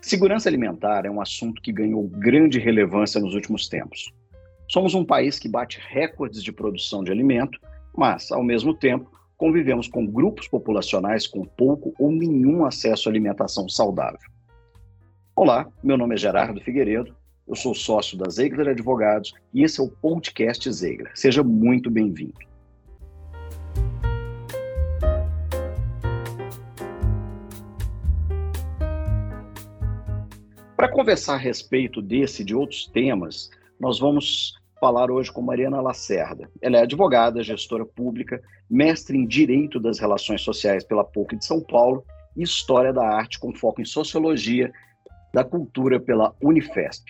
Segurança alimentar é um assunto que ganhou grande relevância nos últimos tempos. Somos um país que bate recordes de produção de alimento, mas, ao mesmo tempo, convivemos com grupos populacionais com pouco ou nenhum acesso à alimentação saudável. Olá, meu nome é Gerardo Figueiredo, eu sou sócio da Zegler Advogados e esse é o podcast Zegler. Seja muito bem-vindo. Para conversar a respeito desse e de outros temas, nós vamos falar hoje com Mariana Lacerda. Ela é advogada, gestora pública, mestre em Direito das Relações Sociais pela PUC de São Paulo e História da Arte com foco em Sociologia da Cultura pela Unifesp.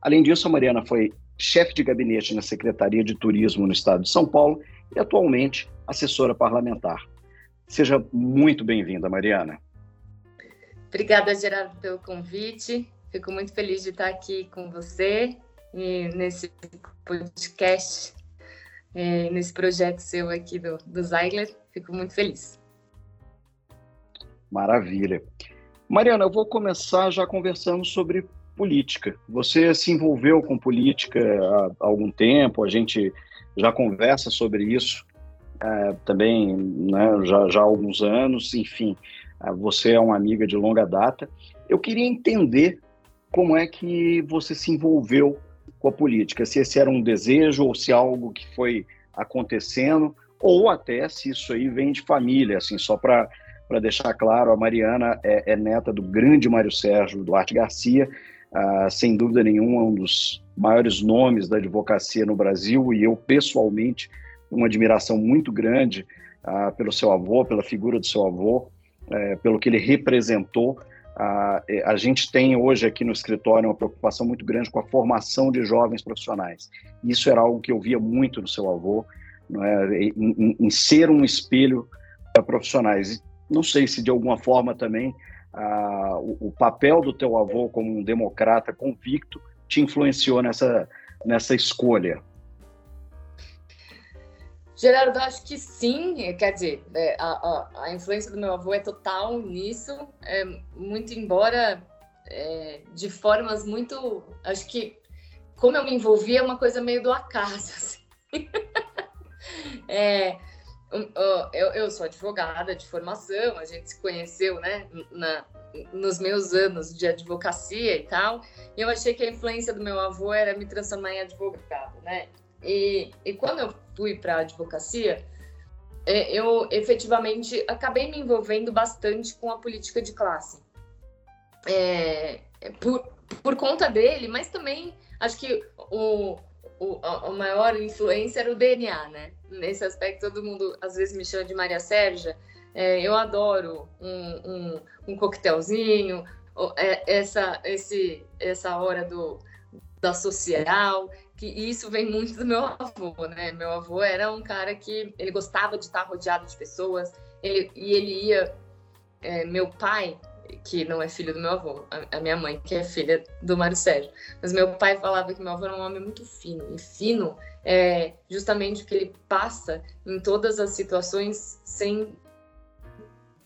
Além disso, a Mariana foi chefe de gabinete na Secretaria de Turismo no Estado de São Paulo e atualmente assessora parlamentar. Seja muito bem-vinda, Mariana. Obrigada, Gerardo, pelo convite. Fico muito feliz de estar aqui com você e nesse podcast, e nesse projeto seu aqui do, do Zeigler. Fico muito feliz. Maravilha. Mariana, eu vou começar já conversando sobre política. Você se envolveu com política há algum tempo, a gente já conversa sobre isso é, também né, já, já há alguns anos, enfim. Ah, você é uma amiga de longa data. Eu queria entender como é que você se envolveu com a política, se esse era um desejo ou se algo que foi acontecendo, ou até se isso aí vem de família, assim, só para deixar claro, a Mariana é, é, neta do grande Mário Sérgio Duarte Garcia, uh, sem dúvida nenhuma, um dos maiores nomes da advocacia no Brasil, e eu pessoalmente, uma admiração muito grande uh, pelo seu avô, pela figura do seu avô, é, pelo que ele representou. A, é, a gente tem hoje aqui no escritório uma preocupação muito grande com a formação de jovens profissionais. Isso era algo que eu via muito no seu avô, é? em, em, em, ser um espelho para profissionais. Não sei se de alguma forma também o, o, papel do teu avô como um democrata convicto te influenciou nessa, nessa escolha. Gerardo, acho que sim. Quer dizer, é, a, a, a, influência do meu avô é total nisso. É, muito embora é, de formas muito. Acho que como eu me envolvi é uma coisa meio do acaso. Assim. é, eu, eu sou advogada de formação, a gente se conheceu né, na, nos meus anos de advocacia e tal. E eu achei que a influência do meu avô era me transformar em advogado, né? E, e quando eu fui para a advocacia, é, eu efetivamente acabei me envolvendo bastante com a política de classe. É, é por, por conta dele, mas também acho que o, o, a maior influência era o DNA, né? Nesse aspecto, todo mundo às vezes me chama de Maria Sérgia. É, eu adoro um, um, um coquetelzinho, é, essa, esse, essa hora do, da social que isso vem muito do meu avô, né? Meu avô era um cara que ele gostava de estar rodeado de pessoas, ele, e ele ia. É, meu pai, que não é filho do meu avô, a, a, minha mãe, que é filha do Mário Sérgio, mas meu pai falava que meu avô era um homem muito fino, e fino é justamente que ele passa em todas as situações sem.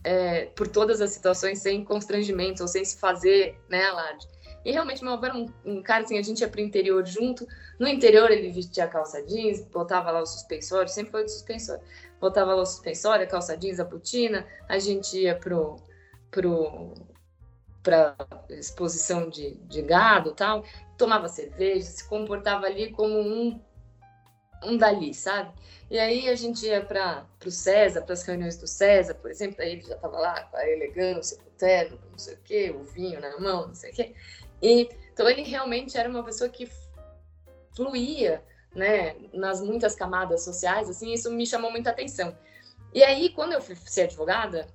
É, por todas as situações sem constrangimentos ou sem se fazer né, alarde. E realmente meu avô era um, um cara assim, a gente ia pro interior junto. No interior ele vestia calça jeans, botava lá o suspensório, sempre foi de suspensório. Botava lá o suspensório, a calça jeans, a botina. A gente ia pro pro para exposição de, de gado tal, tomava cerveja, se comportava ali como um um dali, sabe? E aí a gente ia para o César, para as reuniões do César, por exemplo, aí ele já estava lá com a elegância, com o terno, não sei o quê, o vinho na mão, não sei o quê. E, então ele realmente era uma pessoa que fluía, né, nas muitas camadas sociais, assim, isso me chamou muita atenção. E aí, quando eu fui ser advogada,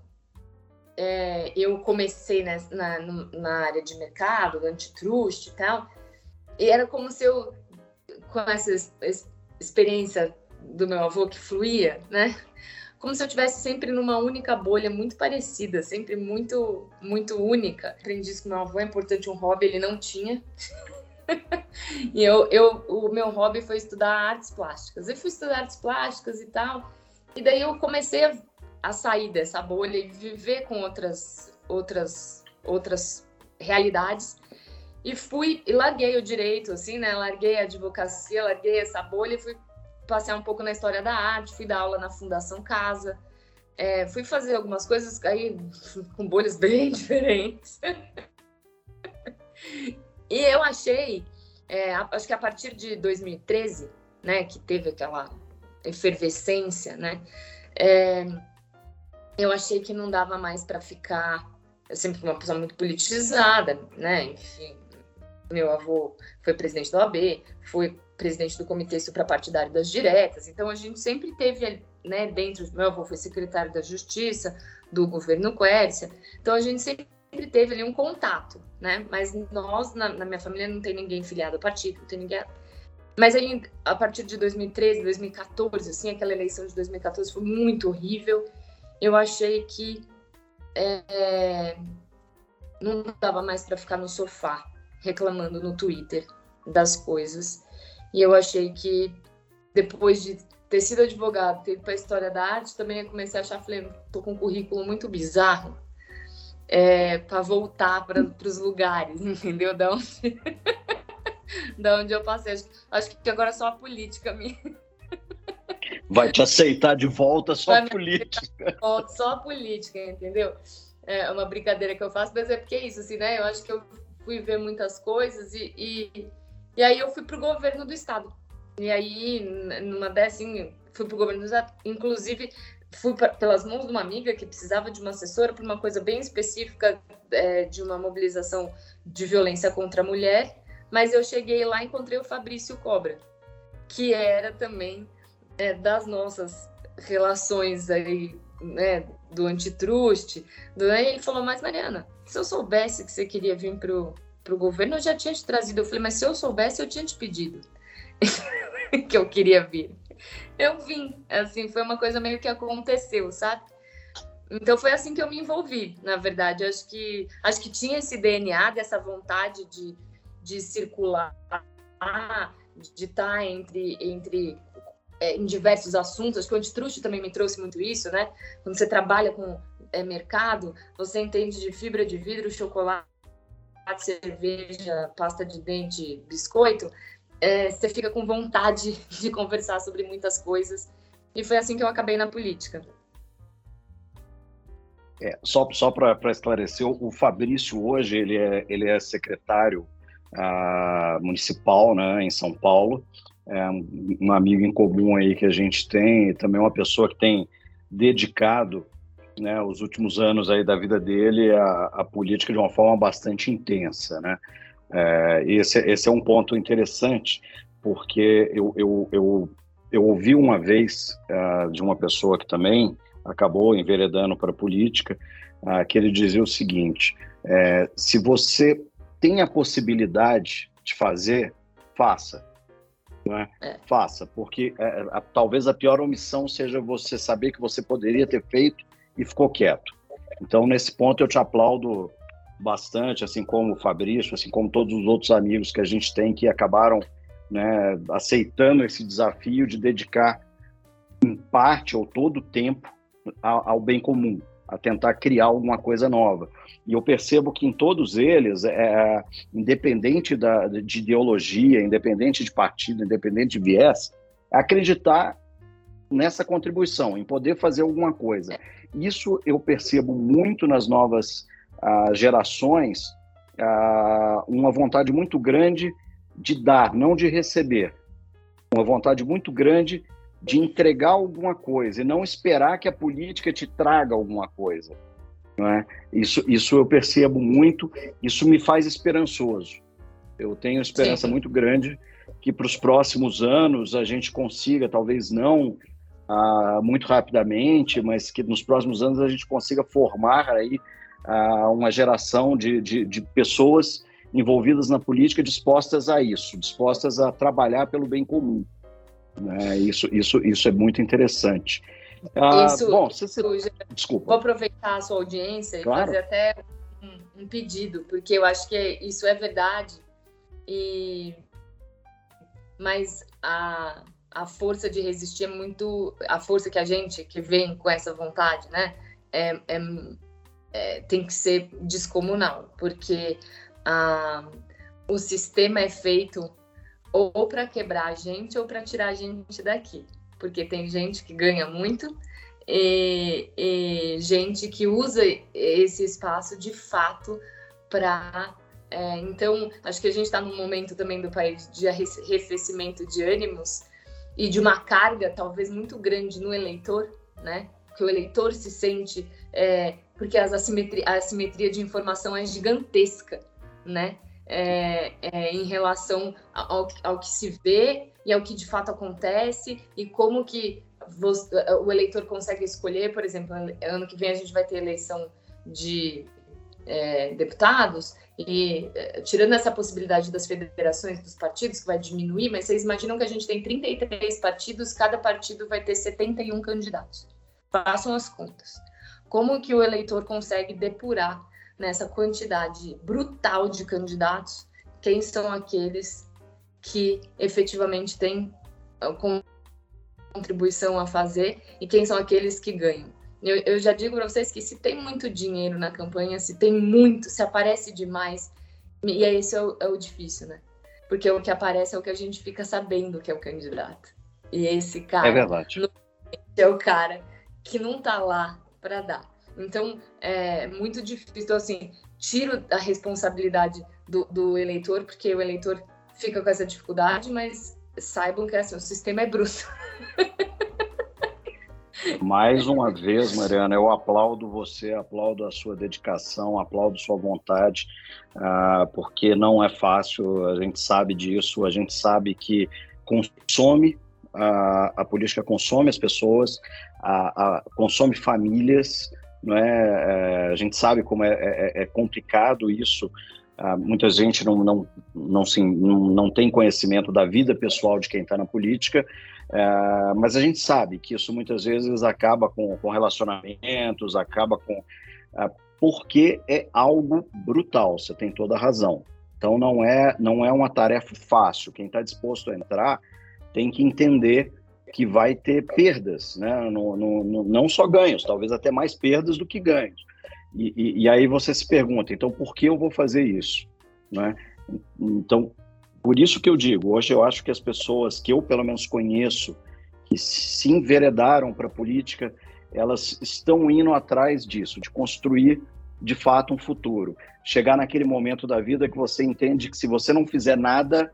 é, eu comecei na, na, na, área de mercado, do antitrust e tal, e era como se eu, com essa experiência do meu avô que fluía, né, como se eu tivesse sempre numa única bolha muito parecida, sempre muito muito única. Aprendi isso com meu avô, é importante um hobby, ele não tinha. e eu, eu, o meu hobby foi estudar artes plásticas. Eu fui estudar artes plásticas e tal. E daí eu comecei a, sair dessa bolha e viver com outras outras outras realidades e fui e larguei o direito, assim, né? Larguei a advocacia, larguei essa bolha e fui passear um pouco na história da arte, fui dar aula na Fundação Casa, é, fui fazer algumas coisas aí com bolhas bem diferentes. e eu achei, é, acho que a partir de 2013, né, que teve aquela efervescência, né, é, eu achei que não dava mais para ficar. Eu sempre fui uma pessoa muito politizada, né, enfim, meu avô foi presidente do OAB, foi presidente do Comitê Suprapartidário das Diretas, então a gente sempre teve, né, dentro, meu avô foi secretário da Justiça, do governo Quércia, então a gente sempre teve ali um contato, né, mas nós, na, na minha família, não tem ninguém filiado ao partido, não tem ninguém... Mas aí, a partir de 2013, 2014, assim, aquela eleição de 2014 foi muito horrível, eu achei que é, não dava mais para ficar no sofá, reclamando no Twitter das coisas. E eu achei que depois de ter sido advogado, ter ido para a história da arte, também comecei a achar, falei, tô com um currículo muito bizarro é, para voltar para os lugares, entendeu? Da onde, da onde eu passei. Acho, acho que agora é só a política me. Vai te aceitar de volta só a política. Volta, só a política, entendeu? É uma brincadeira que eu faço, mas é porque é isso, assim, né? Eu acho que eu fui ver muitas coisas e, e, e aí eu fui para o governo do estado. E aí, numa dessas, assim, fui para o governo do estado, inclusive fui pra, pelas mãos de uma amiga que precisava de uma assessora para uma coisa bem específica é, de uma mobilização de violência contra a mulher, mas eu cheguei lá e encontrei o Fabrício Cobra, que era também é, das nossas relações aí, né, do antitruste, do, ele falou, mas Mariana, se eu soubesse que você queria vir pro, pro governo, eu já tinha te trazido. Eu falei, mas se eu soubesse, eu tinha te pedido que eu queria vir. Eu vim, assim, foi uma coisa meio que aconteceu, sabe? Então foi assim que eu me envolvi, na verdade. Acho que acho que tinha esse DNA dessa vontade de, de circular, de estar entre entre é, em diversos assuntos. Acho que o antitruste também me trouxe muito isso, né? Quando você trabalha com é, mercado, você entende de fibra de vidro, chocolate, cerveja, pasta de dente, biscoito, é, você fica com vontade de conversar sobre muitas coisas. E foi assim que eu acabei na política. É, só só para esclarecer, o Fabrício hoje ele é, ele é secretário uh, municipal né, em São Paulo, é um, um amigo em comum aí que a gente tem, também uma pessoa que tem dedicado né, os últimos anos aí da vida dele a, a política de uma forma bastante intensa, né? É, esse, esse é um ponto interessante, porque eu, eu, eu, eu ouvi uma vez uh, de uma pessoa que também acabou enveredando para a política, uh, que ele dizia o seguinte: é, se você tem a possibilidade de fazer, faça. Né? É. Faça, porque é, a, talvez a pior omissão seja você saber que você poderia ter feito e ficou quieto. Então, nesse ponto, eu te aplaudo bastante, assim como o Fabrício, assim como todos os outros amigos que a gente tem que acabaram né, aceitando esse desafio de dedicar em parte ou todo o tempo ao, ao bem comum, a tentar criar alguma coisa nova. E eu percebo que em todos eles, é, independente da, de ideologia, independente de partido, independente de viés, é acreditar nessa contribuição, em poder fazer alguma coisa. Isso eu percebo muito nas novas uh, gerações, uh, uma vontade muito grande de dar, não de receber. Uma vontade muito grande de entregar alguma coisa e não esperar que a política te traga alguma coisa. É? Isso, isso eu percebo muito, isso me faz esperançoso. Eu tenho esperança Sim. muito grande que para os próximos anos a gente consiga, talvez não ah, muito rapidamente, mas que nos próximos anos a gente consiga formar aí ah, uma geração de, de, de pessoas envolvidas na política dispostas a isso, dispostas a trabalhar pelo bem comum. Né? Isso, isso, isso é muito interessante. Ah, isso, bom, você, você... Desculpa. Vou aproveitar a sua audiência claro. e fazer até um, um, pedido, porque eu acho que isso é verdade. E mas a, a força de resistir é muito a força que a gente que vem com essa vontade, né? É, é, é, tem que ser descomunal, porque a, o sistema é feito ou para quebrar a gente ou para tirar a gente daqui, porque tem gente que ganha muito e, e gente que usa esse espaço de fato para é, então, acho que a gente está num momento também do país de arrefecimento de ânimos e de uma carga talvez muito grande no eleitor, né? Que o eleitor se sente, é, porque as a assimetria de informação é gigantesca, né? É, é, em relação ao, ao, que se vê e ao que de fato acontece e como que você, o eleitor consegue escolher, por exemplo, ano que vem a gente vai ter eleição de é, deputados e é, tirando essa possibilidade das federações dos partidos, que vai diminuir, mas vocês imaginam que a gente tem 33 partidos, cada partido vai ter 71 candidatos. Façam as contas. Como que o eleitor consegue depurar nessa quantidade brutal de candidatos quem são aqueles que efetivamente têm contribuição a fazer e quem são aqueles que ganham? Eu, eu já digo para vocês que se tem muito dinheiro na campanha, se tem muito, se aparece demais, e é esse é o, é o difícil, né? Porque o que aparece é o que a gente fica sabendo que é o candidato. E esse cara é, verdade. é o cara que não tá lá para dar. Então, é muito difícil. Então, assim, tiro a responsabilidade do, do, eleitor, porque o eleitor fica com essa dificuldade, mas saibam que assim, o sistema é bruto. Mais uma vez, Mariana, eu aplaudo você, aplaudo a sua dedicação, aplaudo sua vontade, uh, porque não é fácil, a gente sabe disso, a gente sabe que consome, uh, a política consome as pessoas, a, consome famílias, não é? é? a gente sabe como é, é, é complicado isso. Uh, muita gente não, não, não, sim, não, não tem conhecimento da vida pessoal de quem está na política, é, mas a gente sabe que isso muitas vezes acaba com, com relacionamentos, acaba com. É, porque é algo brutal, você tem toda a razão. Então não é, não é uma tarefa fácil. Quem está disposto a entrar tem que entender que vai ter perdas, né? No, no, no, não só ganhos, talvez até mais perdas do que ganhos. E, e, e, aí você se pergunta, então por que eu vou fazer isso? Né? Então, por isso que eu digo, hoje eu acho que as pessoas que eu pelo menos conheço, que se enveredaram para a política, elas estão indo atrás disso, de construir de fato um futuro. Chegar naquele momento da vida que você entende que se você não fizer nada,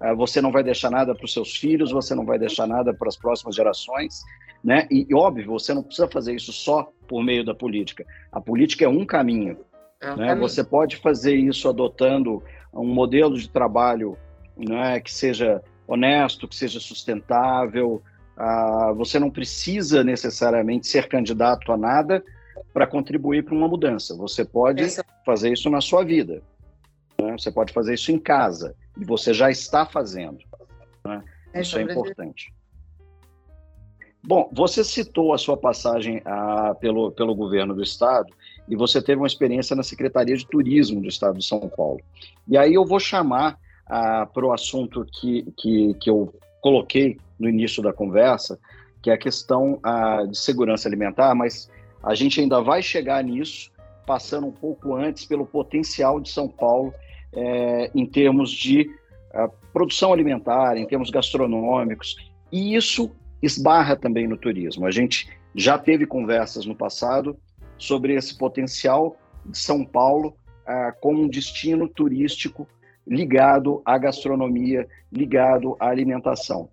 eh, você não vai deixar nada para os seus filhos, você não vai deixar nada para as próximas gerações, né? E, e, óbvio, você não precisa fazer isso só por meio da política. A política é um caminho. É um né? caminho. Você pode fazer isso adotando um modelo de trabalho né, que seja honesto, que seja sustentável. Ah, você não precisa necessariamente ser candidato a nada para contribuir para uma mudança. Você pode fazer isso na sua vida. Né? Você pode fazer isso em casa. E você já está fazendo. Né? Isso é importante. Bom, você citou a sua passagem ah, pelo, pelo governo do estado e você teve uma experiência na Secretaria de Turismo do Estado de São Paulo. E aí eu vou chamar ah, para o assunto que, que, que eu coloquei no início da conversa, que é a questão ah, de segurança alimentar, mas a gente ainda vai chegar nisso, passando um pouco antes pelo potencial de São Paulo é, em termos de ah, produção alimentar, em termos gastronômicos, e isso esbarra também no turismo. A gente já teve conversas no passado sobre esse potencial de São Paulo ah, como um destino turístico ligado à gastronomia, ligado à alimentação.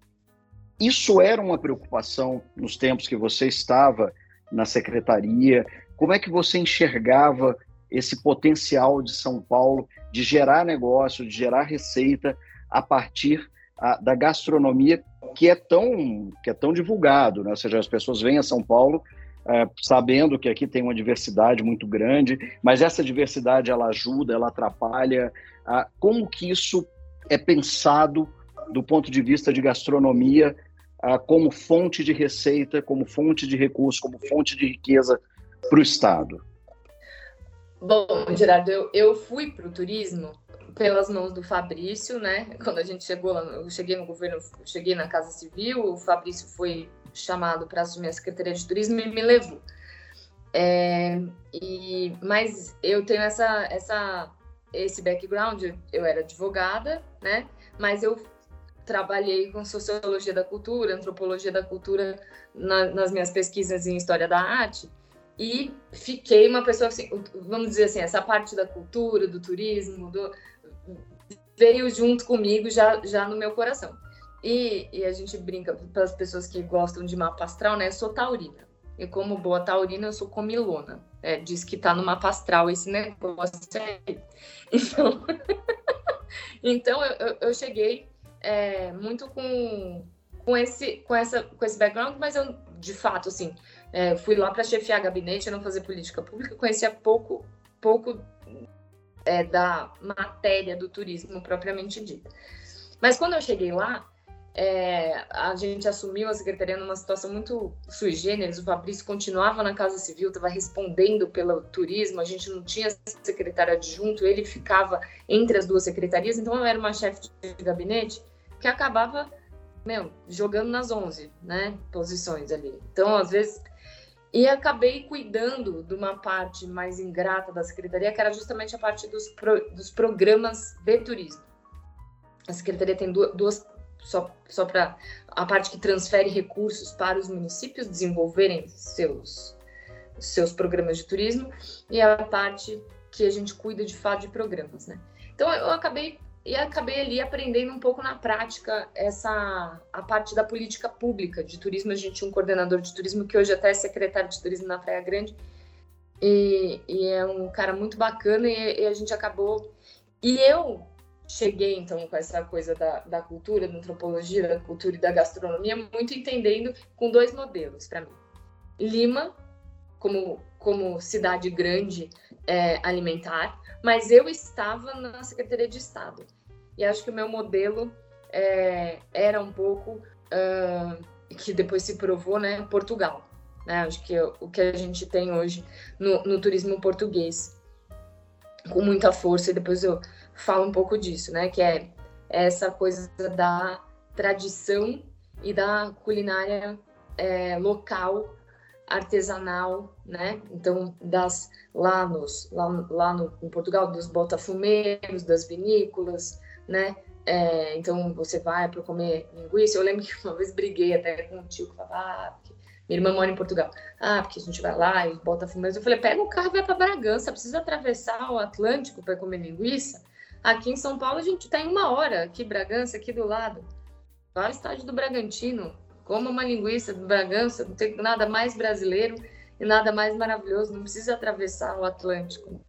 Isso era uma preocupação nos tempos que você estava na secretaria? Como é que você enxergava esse potencial de São Paulo de gerar negócio, de gerar receita a partir a, da gastronomia que é tão que é tão divulgado, né? ou seja, as pessoas vêm a São Paulo é, sabendo que aqui tem uma diversidade muito grande, mas essa diversidade ela ajuda, ela atrapalha. Ah, como que isso é pensado do ponto de vista de gastronomia ah, como fonte de receita, como fonte de recurso, como fonte de riqueza para o Estado? Bom, Gerardo, eu, eu fui para o turismo pelas mãos do Fabrício, né? Quando a gente chegou eu cheguei no governo, cheguei na Casa Civil, o Fabrício foi chamado para assumir a Secretaria de Turismo e me levou. É, e, mas eu tenho essa, essa, esse background, eu era advogada, né? Mas eu trabalhei com sociologia da cultura, antropologia da cultura na, nas minhas pesquisas em história da arte e fiquei uma pessoa assim, vamos dizer assim, essa parte da cultura, do turismo, do, veio junto comigo já, já no meu coração. E, e a gente brinca para as pessoas que gostam de mapa astral, né? Eu sou taurina. E como boa taurina, eu sou comilona. É, diz que tá no mapa astral esse negócio aí. Então, então eu, eu cheguei é, muito com, com, esse, com, essa, com esse background, mas eu, de fato, assim, é, fui lá para chefiar gabinete, não fazer política pública, conhecia pouco, pouco é, da matéria do turismo propriamente dita. Mas quando eu cheguei lá, é, a gente assumiu a secretaria numa situação muito sui generis. O Fabrício continuava na Casa Civil, estava respondendo pelo turismo. A gente não tinha secretário adjunto, ele ficava entre as duas secretarias. Então, eu era uma chefe de gabinete que acabava meu, jogando nas 11 né, posições ali. Então, às vezes. E acabei cuidando de uma parte mais ingrata da secretaria, que era justamente a parte dos, pro, dos programas de turismo. A secretaria tem duas, duas só, só para a parte que transfere recursos para os municípios desenvolverem seus, seus programas de turismo, e a parte que a gente cuida de fato de programas, né? Então eu acabei e acabei ali aprendendo um pouco na prática essa a parte da política pública de turismo. A gente tinha um coordenador de turismo que hoje até é secretário de turismo na Praia Grande e, e é um cara muito bacana e, e, a gente acabou e eu cheguei então com essa coisa da, da cultura, da antropologia, da cultura e da gastronomia muito entendendo com dois modelos para mim. Lima como como cidade grande é, alimentar, mas eu estava na Secretaria de Estado e acho que o meu modelo é, era um pouco uh, que depois se provou, né, Portugal. Né? Acho que o que a gente tem hoje no, no turismo português com muita força e depois eu falo um pouco disso, né, que é essa coisa da tradição e da culinária é, local artesanal, né? Então, das lá nos lá, lá no em Portugal dos botafumeiros, das vinícolas, né? É, então você vai para comer linguiça. Eu lembro que uma vez briguei até com um tio que falava, ah, porque minha irmã mora em Portugal. Ah, porque a gente vai lá e bota fumeiros. Eu falei, pega o carro e vai para Bragança, precisa atravessar o Atlântico para comer linguiça. Aqui em São Paulo a gente está em uma hora, aqui Bragança, aqui do lado. Vai ao estádio do Bragantino, coma uma linguiça do Bragança, não tem nada mais brasileiro e nada mais maravilhoso, não precisa atravessar o Atlântico.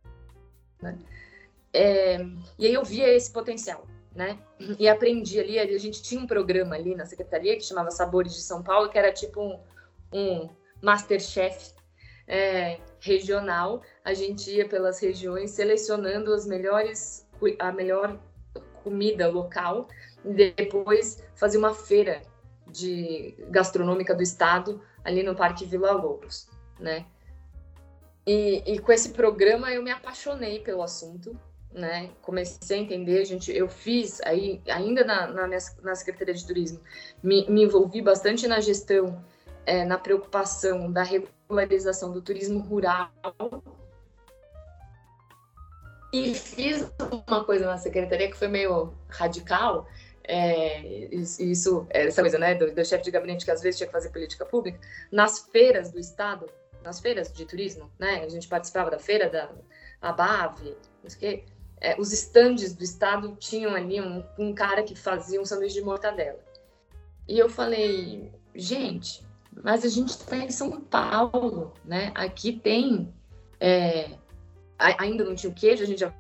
Né? É, e aí eu via esse potencial, né? E aprendi ali, a gente tinha um programa ali na secretaria que chamava Sabores de São Paulo, que era tipo um, um Masterchef é, regional. A gente ia pelas regiões selecionando as melhores, a melhor comida local, e depois fazia uma feira de gastronômica do estado ali no Parque Vila Lobos, né? E, e, com esse programa eu me apaixonei pelo assunto né? Comecei a entender, gente, eu fiz aí ainda na, na, minha, na Secretaria de Turismo, me, me envolvi bastante na gestão, é, na preocupação da regularização do turismo rural e fiz uma coisa na secretaria que foi meio radical. É, isso, essa coisa, né, do, do chefe de gabinete que às vezes tinha que fazer política pública, nas feiras do estado, nas feiras de turismo, né, a gente participava da feira da ABAV, não sei o quê, é, os estandes do estado tinham ali um, um cara que fazia um sanduíche de mortadela. E eu falei, gente, mas a gente está em São Paulo, né? Aqui tem. É, ainda não tinha o queijo, a gente já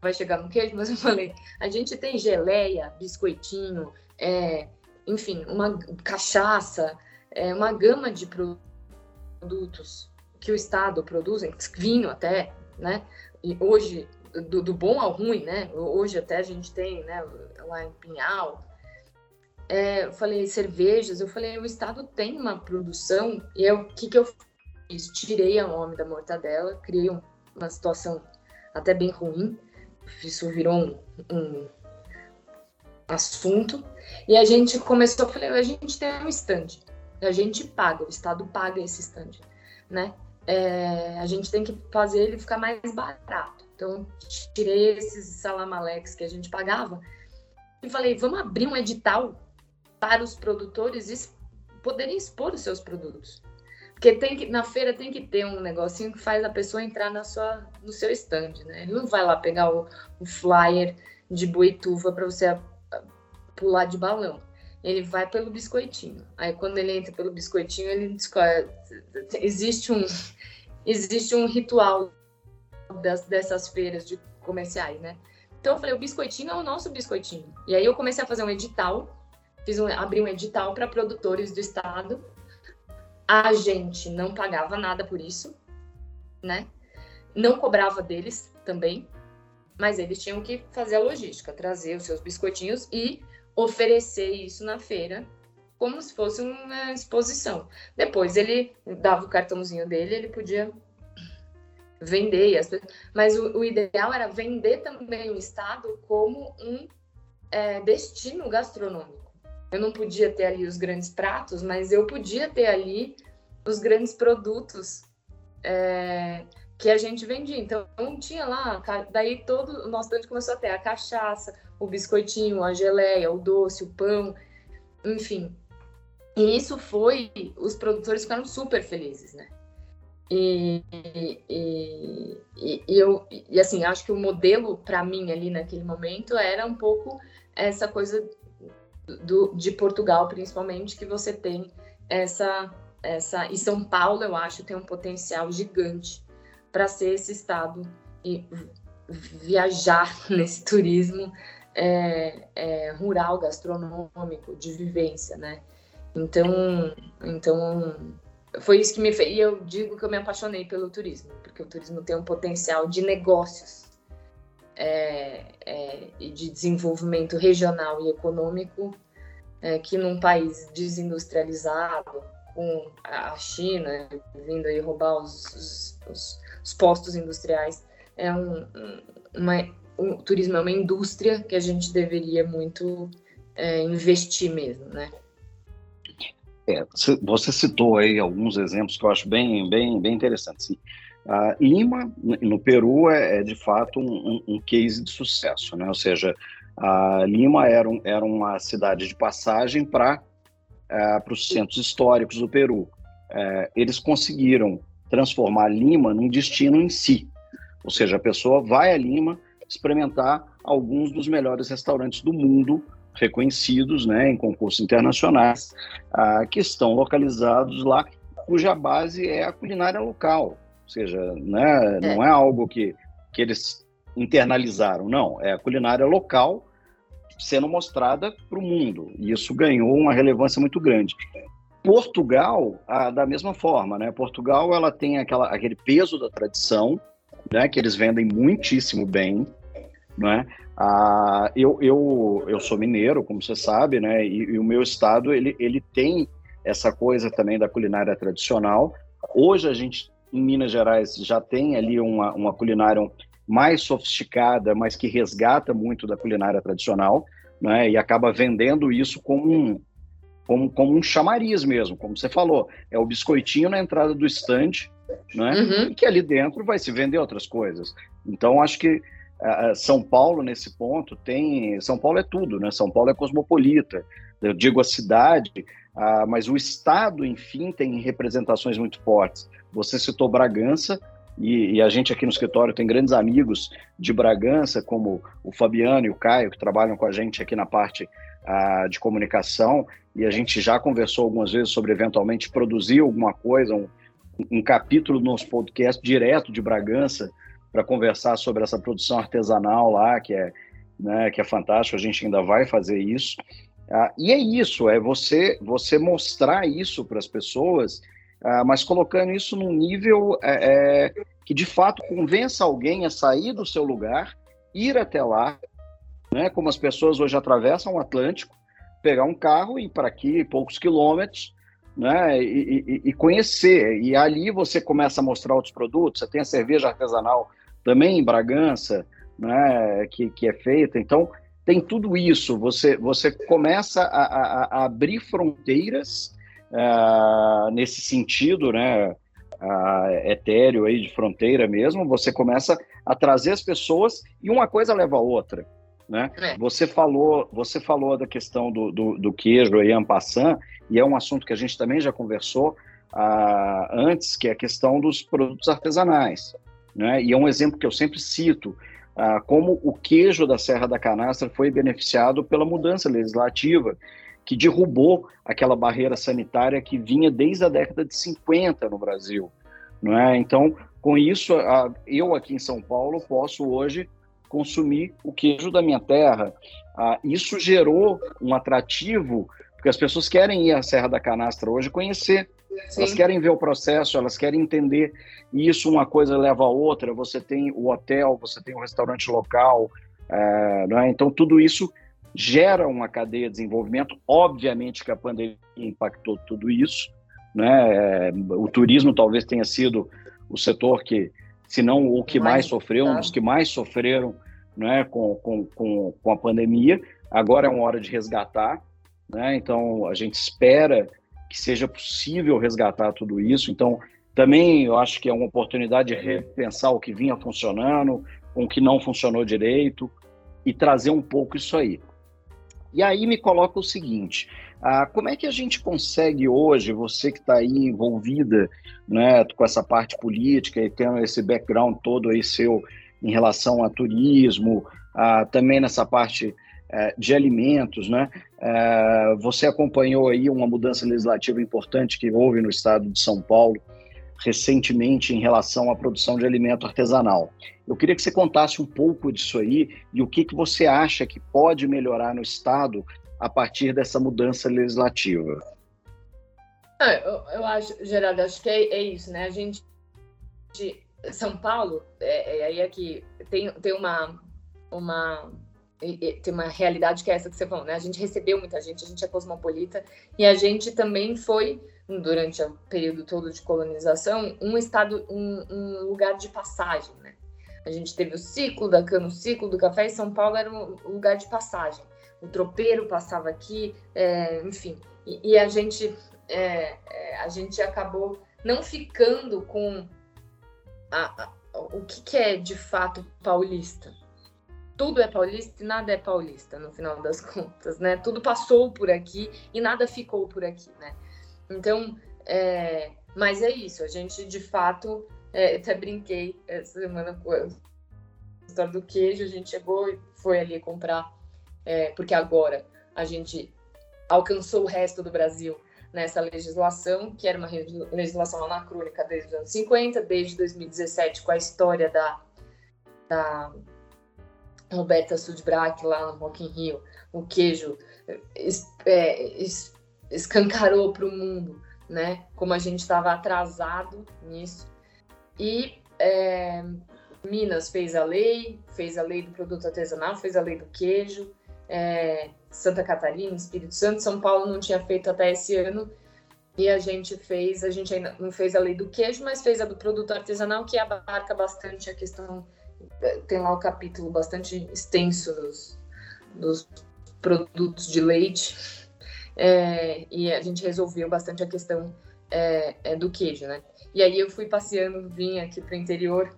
vai chegar no queijo, mas eu falei, a gente tem geleia, biscoitinho, é, enfim, uma cachaça, é, uma gama de produtos que o Estado produz, vinho até, né? E hoje do, do, bom ao ruim, né? Hoje até a gente tem, né, lá em Pinhal. É, eu falei cervejas, eu falei, o estado tem uma produção, e o que que eu fiz? Tirei a nome da mortadela, criei um, uma situação até bem ruim, isso virou um, um assunto, e a gente começou, eu falei, a gente tem um stand, a gente paga, o estado paga esse stand, né? é, a gente tem que fazer ele ficar mais barato. Então, tirei esses salamaleques que a gente pagava e falei, vamos abrir um edital para os produtores poderem expor os seus produtos. Porque tem que, na feira tem que ter um negocinho que faz a pessoa entrar na sua, no seu stand, né? Ele não vai lá pegar o, o flyer de boituva para você pular de balão. Ele vai pelo biscoitinho. Aí quando ele entra pelo biscoitinho, ele existe um existe um ritual das, dessas feiras de comerciais, né? Então eu falei, o biscoitinho é o nosso biscoitinho. E aí eu comecei a fazer um edital, fiz um, abri um edital para produtores do estado a gente não pagava nada por isso, né? Não cobrava deles também, mas eles tinham que fazer a logística, trazer os seus biscoitinhos e oferecer isso na feira como se fosse uma exposição. Depois ele dava o cartãozinho dele, ele podia vender, mas o, o ideal era vender também o estado como um é, destino gastronômico. Eu não podia ter ali os grandes pratos, mas eu podia ter ali os grandes produtos é, que a gente vendia. Então, tinha lá, daí todo o nosso stand começou a ter a cachaça, o biscoitinho, a geleia, o doce, o pão, enfim. E isso foi, os produtores ficaram super felizes, né? E, e, e, e eu, e assim, acho que o modelo para mim ali naquele momento era um pouco essa coisa do, de Portugal, principalmente, que você tem essa, essa. E São Paulo, eu acho, tem um potencial gigante para ser esse estado e viajar nesse turismo é, é, rural, gastronômico, de vivência, né? Então, então foi isso que me fez. E eu digo que eu me apaixonei pelo turismo, porque o turismo tem um potencial de negócios é, é, de desenvolvimento regional e econômico é, que num país desindustrializado, com a China vindo aí roubar os, os, os postos industriais, é um, uma, o turismo é uma indústria que a gente deveria muito é, investir mesmo, né? É, você citou aí alguns exemplos que eu acho bem, bem, bem interessantes. Lima, no Peru, é, é de fato um, um, case de sucesso, né? Ou seja, Lima era, um, era uma cidade de passagem para uh, os centros históricos do Peru. Uh, eles conseguiram transformar Lima num destino em si. Ou seja, a pessoa vai a Lima experimentar alguns dos melhores restaurantes do mundo reconhecidos né, em concursos internacionais, ah, que estão localizados lá, cuja base é a culinária local. Ou seja, né, é. não é algo que, que eles internalizaram, não. É a culinária local sendo mostrada para o mundo. E isso ganhou uma relevância muito grande. Portugal, ah, da mesma forma, né? Portugal ela tem aquela, aquele peso da tradição, né? Que eles vendem muitíssimo bem, né? Ah, eu, eu, eu sou mineiro, como você sabe, né? E, e, o meu estado ele, ele tem essa coisa também da culinária tradicional. Hoje a gente em Minas Gerais já tem ali uma, uma culinária mais sofisticada, mas que resgata muito da culinária tradicional, né? E acaba vendendo isso como um como, como um chamariz mesmo, como você falou, é o biscoitinho na entrada do estande, né? Uhum. E que ali dentro vai se vender outras coisas. Então acho que são Paulo, nesse ponto, tem. São Paulo é tudo, né? São Paulo é cosmopolita. Eu digo a cidade, uh, mas o Estado, enfim, tem representações muito fortes. Você citou Bragança, e, e, a gente aqui no escritório tem grandes amigos de Bragança, como o Fabiano e o Caio, que trabalham com a gente aqui na parte uh, de comunicação, e a gente já conversou algumas vezes sobre eventualmente produzir alguma coisa, um, um capítulo do nosso podcast direto de Bragança, para conversar sobre essa produção artesanal lá, que é, né, que é fantástico, a gente ainda vai fazer isso. Ah, e é isso, é você, você mostrar isso para as pessoas, ah, mas colocando isso num nível é, é, que de fato convença alguém a sair do seu lugar, ir até lá, né, como as pessoas hoje atravessam o Atlântico, pegar um carro e ir para aqui poucos quilômetros, né, e, e, e, conhecer. E ali você começa a mostrar outros produtos. Você tem a cerveja artesanal também em Bragança, né, que, que é feita. Então, tem tudo isso. Você, você começa a, a, a abrir fronteiras uh, nesse sentido, né? uh, etéreo aí de fronteira mesmo, você começa a trazer as pessoas e uma coisa leva a outra. Né? É. Você falou, você falou da questão do, do, do queijo aí, ampassan, e é um assunto que a gente também já conversou uh, antes, que é a questão dos produtos artesanais. Né? E é um exemplo que eu sempre cito, uh, como o queijo da Serra da Canastra foi beneficiado pela mudança legislativa, que derrubou aquela barreira sanitária que vinha desde a década de 50 no Brasil. Não é? Então, com isso, eu aqui em São Paulo posso hoje consumir o queijo da minha terra. Ah, isso gerou um atrativo, porque as pessoas querem ir à Serra da Canastra hoje conhecer. Sim. Elas querem ver o processo, elas querem entender. E isso, uma coisa leva a outra. Você tem o hotel, você tem o restaurante local. É, é? Então, tudo isso gera uma cadeia de desenvolvimento. Obviamente que a pandemia impactou tudo isso. Né? É, o turismo talvez tenha sido o setor que se não o que mais, mais sofreu, um dos que mais sofreram né, com, com, com, com a pandemia. Agora é uma hora de resgatar, né? então a gente espera que seja possível resgatar tudo isso. Então, também eu acho que é uma oportunidade de repensar o que vinha funcionando, o que não funcionou direito e trazer um pouco isso aí. E aí me coloca o seguinte: ah, como é que a gente consegue hoje, você que está aí envolvida né, com essa parte política e tendo esse background todo aí seu em relação a turismo, ah, também nessa parte de alimentos, né? Eh, você acompanhou aí uma mudança legislativa importante que houve no estado de São Paulo recentemente em relação à produção de alimento artesanal. Eu queria que você contasse um pouco disso aí e o que, que você acha que pode melhorar no estado a partir dessa mudança legislativa? Ah, eu, eu, acho, Gerardo, acho que é, é, isso, né? A gente, São Paulo, é, é, é que tem, tem uma, uma tem uma realidade que é essa que você falou, né? A gente recebeu muita gente, a gente é cosmopolita e a gente também foi durante o período todo de colonização um estado, um, um lugar de passagem, né? A gente teve o ciclo da cana, o ciclo do café e São Paulo era um lugar de passagem o tropeiro passava aqui, é, enfim. E, e, a gente é, é, a gente acabou não ficando com a, a, o que, que, é de fato paulista. Tudo é paulista e nada é paulista, no final das contas, né? Tudo passou por aqui e nada ficou por aqui, né? Então, é, mas é isso, a gente de fato, é, até brinquei essa semana com a história do queijo, a gente chegou e foi ali comprar é, porque agora a gente alcançou o resto do Brasil nessa legislação, que era uma legislação anacrônica desde os anos 50, desde 2017, com a história da, da Roberta Sudbrack lá no Rock in Rio, o queijo es, é, es, escancarou para o mundo, né? Como a gente estava atrasado nisso. E é, Minas fez a lei, fez a lei do produto artesanal, fez a lei do queijo, é, Santa Catarina, Espírito Santo, São Paulo não tinha feito até esse ano. E a gente fez, a gente ainda não fez a lei do queijo, mas fez a do produto artesanal, que abarca bastante a questão. Tem lá o capítulo bastante extenso dos, dos produtos de leite. É, e a gente resolveu bastante a questão é, é, do queijo, né? E aí eu fui passeando, vim aqui para o interior,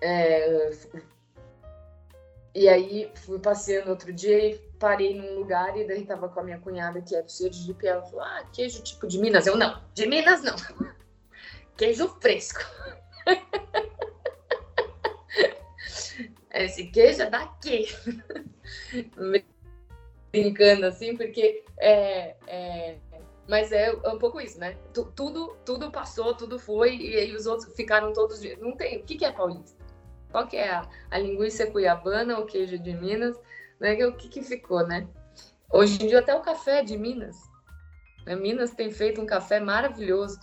é, e aí fui passeando outro dia e parei num lugar e daí tava com a minha cunhada que é do Sergipe e ela falou, ah, queijo tipo de Minas. Eu, não, de Minas não. Queijo fresco. Esse queijo é daqui. Brincando assim, porque é, é, mas é, é, um pouco isso, né? tudo, tudo passou, tudo foi, e aí os outros ficaram todos. Não tem. O que, que é paulista? Qual que é a, a linguiça cuiabana, o queijo de Minas? Né? O que, que ficou, né? Hoje em dia até o café é de Minas. Né? Minas tem feito um café maravilhoso.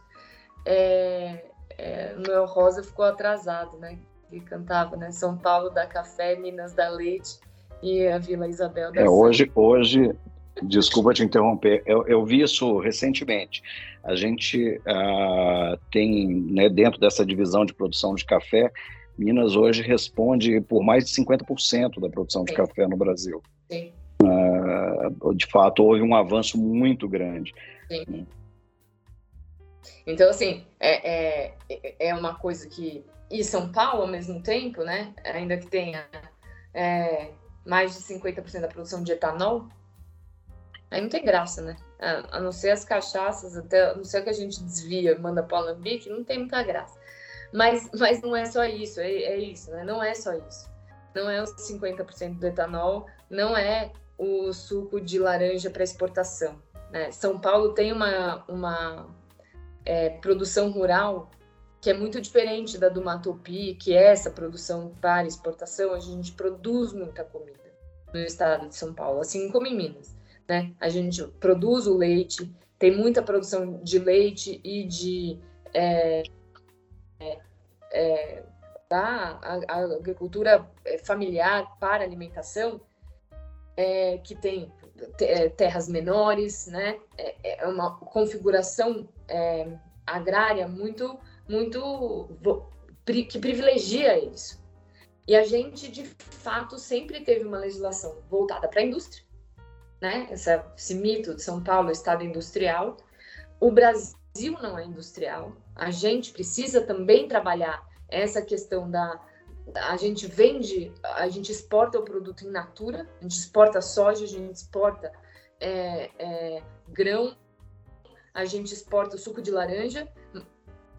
É, é, Noel Rosa ficou atrasado, né? Ele cantava, né? São Paulo dá café, Minas dá leite e a Vila Isabel dá é, hoje, hoje, desculpa te interromper, eu, eu vi isso recentemente. A gente uh, tem, né, dentro dessa divisão de produção de café, Minas hoje responde por mais de 50% da produção de Sim. café no Brasil. Sim. Uh, de fato, houve um avanço muito grande. Sim. Então, assim, é, é, é uma coisa que. E São Paulo, ao mesmo tempo, né? Ainda que tenha é, mais de 50% da produção de etanol, aí não tem graça, né? A, não ser as cachaças, até, a não ser que a gente desvia, manda para o Alambique, não tem muita graça. Mas, mas não é só isso, é, é isso, né? Não é só isso. Não é os 50% do etanol, não é o suco de laranja para exportação. Né? São Paulo tem uma, uma é, produção rural que é muito diferente da do Matopi, que é essa produção para exportação. A gente produz muita comida no estado de São Paulo, assim como em Minas. Né? A gente produz o leite, tem muita produção de leite e de é, é, é, da a, agricultura é, familiar para alimentação, é, que tem é, terras menores, né? É, é uma configuração agrária muito, muito que privilegia isso. E a gente, de fato, sempre teve uma legislação voltada para a indústria, né? Esse mito de São Paulo, estado industrial. O Brasil não é industrial. A gente precisa também trabalhar essa questão da, a gente vende, a gente exporta o produto in natura, a gente exporta soja, a gente exporta é, é, grão, a gente exporta o suco de laranja,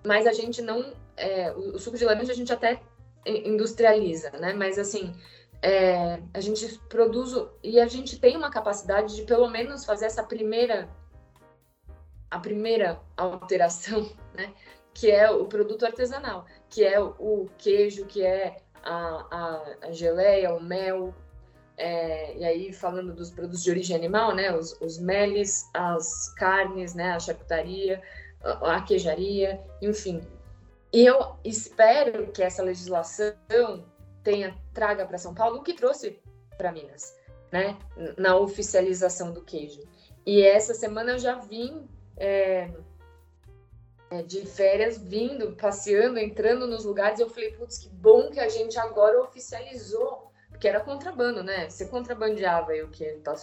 mas a gente não, é, o, suco de laranja a gente até industrializa, né? Mas assim, é, a gente produz e a gente tem uma capacidade de pelo menos fazer essa primeira, a primeira alteração, né? Que é o produto artesanal que é o queijo, que é a, a, a geleia, o mel, é, e aí falando dos produtos de origem animal, né, os, os meles, as carnes, né, a charcutaria, a, queijaria, enfim. E eu espero que essa legislação tenha traga para São Paulo o que trouxe para Minas, né, na oficialização do queijo. E essa semana eu já vim é, é, de férias, vindo, passeando, entrando nos lugares, eu falei, putz, que bom que a gente agora oficializou, porque era contrabando, né? Você contrabandeava aí o que tá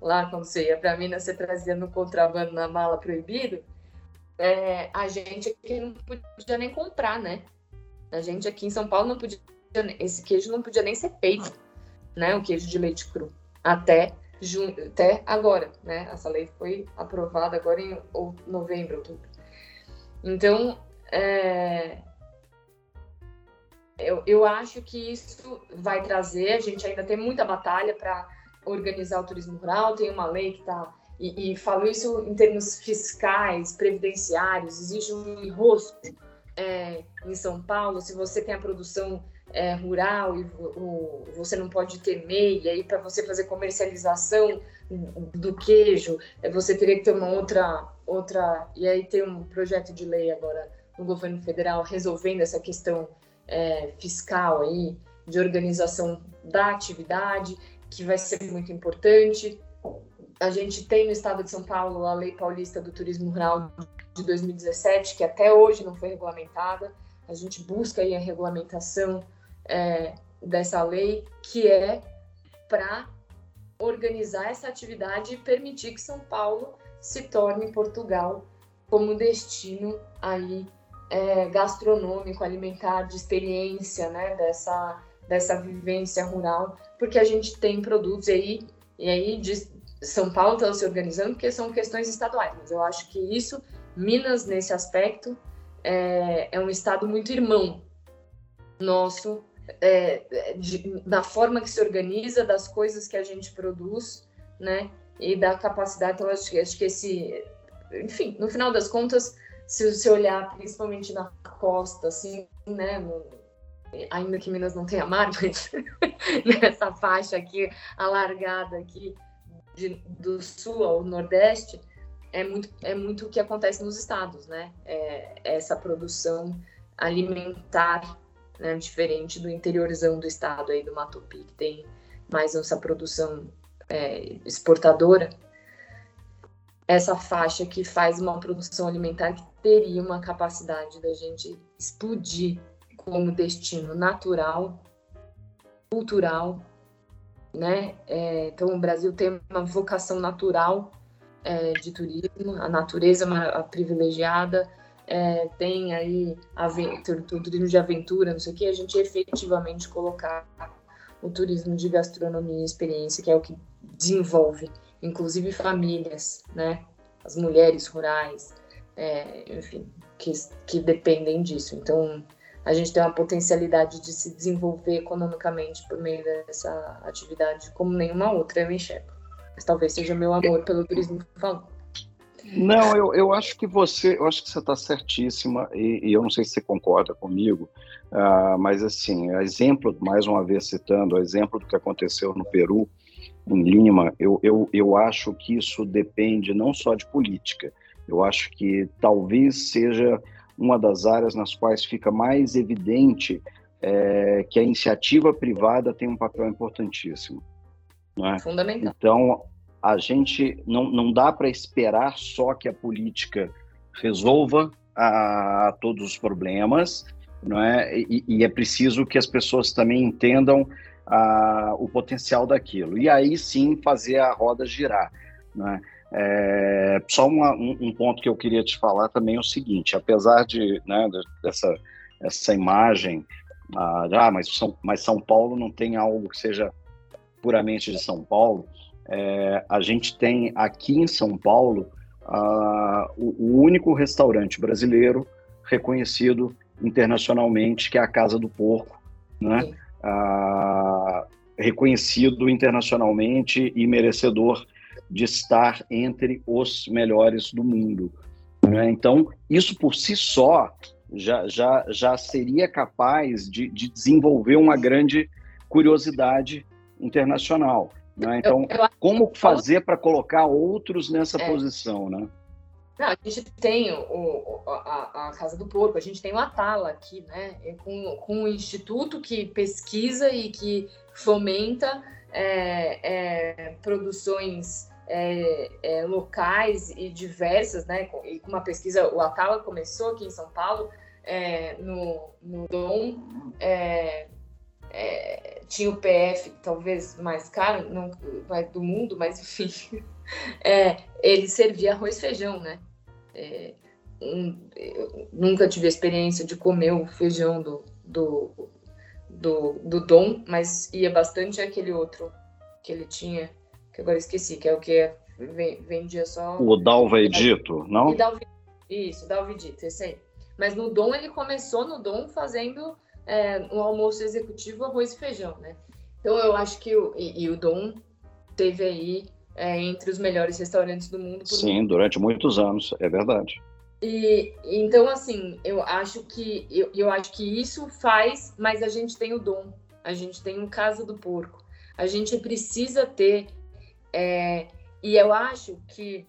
lá quando você ia para Minas, você trazia no contrabando na mala proibido. É, a gente aqui não podia nem comprar, né? A gente aqui em São Paulo não podia, esse queijo não podia nem ser feito, né? O queijo de leite cru, até até agora, né? Essa lei foi aprovada agora em novembro, outubro. Então, é, eu, eu acho que isso vai trazer, a gente ainda tem muita batalha para organizar o turismo rural, tem uma lei que está. E, e, falo isso em termos fiscais, previdenciários, existe um enrosco é, em São Paulo, se você tem a produção é, rural e o, você não pode ter MEI, e aí para você fazer comercialização do queijo, é, você teria que ter uma outra, outra. E aí tem um projeto de lei agora no governo federal resolvendo essa questão é, fiscal aí, de organização da atividade, que vai ser muito importante. A gente tem no estado de São Paulo a Lei Paulista do Turismo Rural de 2017, que até hoje não foi regulamentada. A gente busca aí a regulamentação é, dessa lei, que é para organizar essa atividade e permitir que São Paulo se torne Portugal como destino aí é, gastronômico, alimentar, de experiência, né, dessa, dessa vivência rural, porque a gente tem produtos aí, e aí São Paulo está se organizando, porque são questões estaduais, mas eu acho que isso, Minas, nesse aspecto, é, é um estado muito irmão nosso é, de, da forma que se organiza, das coisas que a gente produz, né? E da capacidade, então acho, acho que esse, enfim, no final das contas, se você olhar principalmente na costa, assim, né? No, ainda que Minas não tenha mar, mas nessa faixa aqui alargada aqui de, do sul ao nordeste, é muito, é muito o que acontece nos estados, né? É, essa produção alimentar né, diferente do interiorzão do estado aí do Mato Pique, que tem mais essa produção é, exportadora, essa faixa que faz uma produção alimentar que teria uma capacidade da gente explodir como destino natural, cultural, né? É, então o Brasil tem uma vocação natural é, de turismo, a natureza privilegiada, é, tem aí aventura, turismo de aventura, não sei o que, a gente efetivamente colocar o turismo de gastronomia e experiência, que é o que desenvolve, inclusive famílias, né? As mulheres rurais, é, enfim, que, que dependem disso. Então, a gente tem uma potencialidade de se desenvolver economicamente por meio dessa atividade como nenhuma outra, eu enxergo. Mas talvez seja meu amor pelo turismo falando. Não, eu, eu acho que você, eu acho que você está certíssima e, e, eu não sei se você concorda comigo, uh, mas assim, exemplo, mais uma vez citando, exemplo do que aconteceu no Peru, em Lima, eu, eu, eu acho que isso depende não só de política, eu acho que talvez seja uma das áreas nas quais fica mais evidente é, que a iniciativa privada tem um papel importantíssimo. Né? Fundamental. Então, a gente não, não dá para esperar só que a política resolva a, a todos os problemas, não é? E, e, é preciso que as pessoas também entendam a, o potencial daquilo. E aí sim fazer a roda girar. Não é? Só uma, um, um, ponto que eu queria te falar também é o seguinte: apesar de né, dessa essa imagem, ah, ah, mas, São, mas São Paulo não tem algo que seja puramente de São Paulo. É, a gente tem aqui em São Paulo uh, o, o, único restaurante brasileiro reconhecido internacionalmente, que é a Casa do Porco, né? Uh, reconhecido internacionalmente e merecedor de estar entre os melhores do mundo. Né? Então, isso por si só já, já, já seria capaz de, de desenvolver uma grande curiosidade internacional. Né? Então, eu, eu como fazer para colocar outros nessa é. posição, né? Não, a gente tem o, a, a, Casa do Porco, a gente tem o Atala aqui, né? Com, com um instituto que pesquisa e que fomenta é, é, produções é, é locais e diversas, né? E com uma pesquisa, o Atala começou aqui em São Paulo, é, no, no Dom, é, é, tinha o PF, talvez mais caro não, do mundo, mas enfim, é, ele servia arroz e feijão, né? É, um, nunca tive a experiência de comer o feijão do, do, do, do Dom, mas ia bastante aquele outro que ele tinha, que agora esqueci, que é o que vendia só. O Dalvedito, não? Dalve, isso, Dalvedito, esse aí. Mas no Dom ele começou no Dom fazendo é, um almoço executivo, arroz e feijão, né? Então eu acho que o, e, e o Dom teve aí é, entre os melhores restaurantes do mundo. Sim, um... durante muitos anos, é verdade. E então assim, eu acho que eu, eu acho que isso faz, mas a gente tem o dom, a gente tem um Casa do Porco, a gente precisa ter é, e eu acho que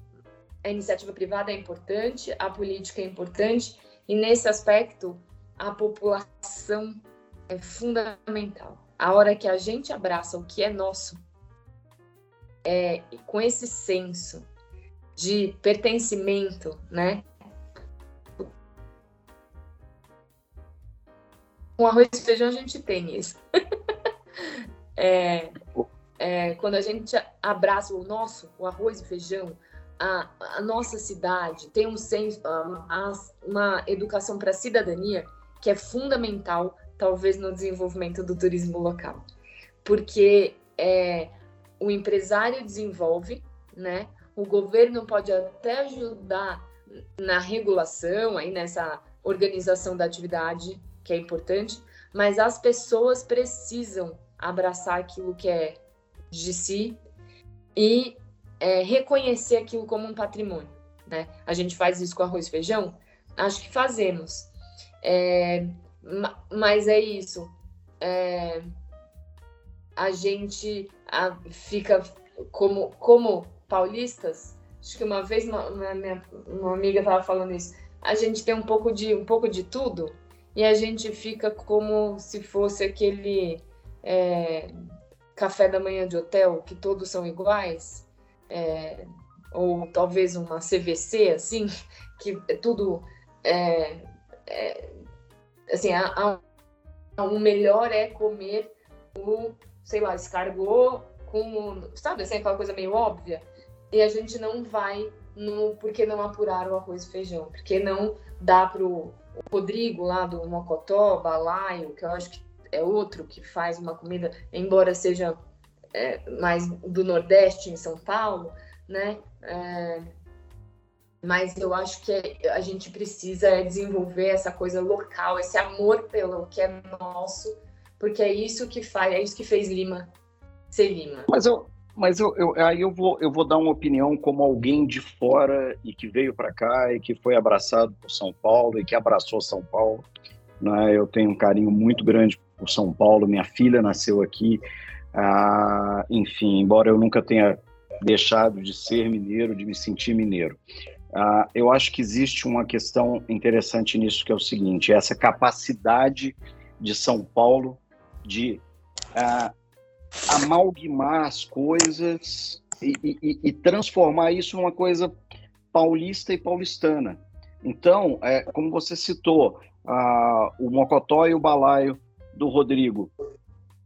a iniciativa privada é importante, a política é importante e nesse aspecto a população é fundamental. A hora que a gente abraça o que é nosso, é, com esse senso de pertencimento, né? Com arroz e feijão a gente tem isso. é, é, quando a gente abraça o nosso, o arroz e feijão, a, a nossa cidade tem um senso, uma, uma educação para a cidadania, que é fundamental, talvez, no desenvolvimento do turismo local. Porque é, o empresário desenvolve, né? O governo pode até ajudar na regulação, aí nessa organização da atividade, que é importante, mas as pessoas precisam abraçar aquilo que é de si e é, reconhecer aquilo como um patrimônio, né? A gente faz isso com arroz e feijão? Acho que fazemos. É, mas é isso. É, a gente a, fica como, como paulistas. Acho que uma vez uma, minha, uma amiga estava falando isso. A gente tem um pouco de um pouco de tudo e a gente fica como se fosse aquele é, café da manhã de hotel que todos são iguais, é, ou talvez uma CVC assim que é tudo é, é, assim, o melhor é comer o, sei lá, escargot com, sabe, assim, aquela coisa meio óbvia. e a gente não vai no porque não apurar o arroz e feijão, porque não dá pro Rodrigo lá do Mocotó, Balaio, que eu acho que é outro que faz uma comida, embora seja é, mais do Nordeste, em São Paulo, né? É, mas eu acho que a gente precisa desenvolver essa coisa local, esse amor pelo que é nosso, porque é isso que faz, é isso que fez Lima ser Lima. Mas eu, mas eu, eu, aí eu vou, eu vou dar uma opinião como alguém de fora e que veio para cá e que foi abraçado por São Paulo e que abraçou São Paulo. Né? Eu tenho um carinho muito grande por São Paulo. Minha filha nasceu aqui. Ah, enfim, embora eu nunca tenha deixado de ser mineiro, de me sentir mineiro. Ah, eu acho que existe uma questão interessante nisso, que é o seguinte: essa capacidade de São Paulo de ah, amalgamar as coisas e, e, e, transformar isso numa coisa paulista e paulistana. Então, é, como você citou, a, o mocotó e o balaio do Rodrigo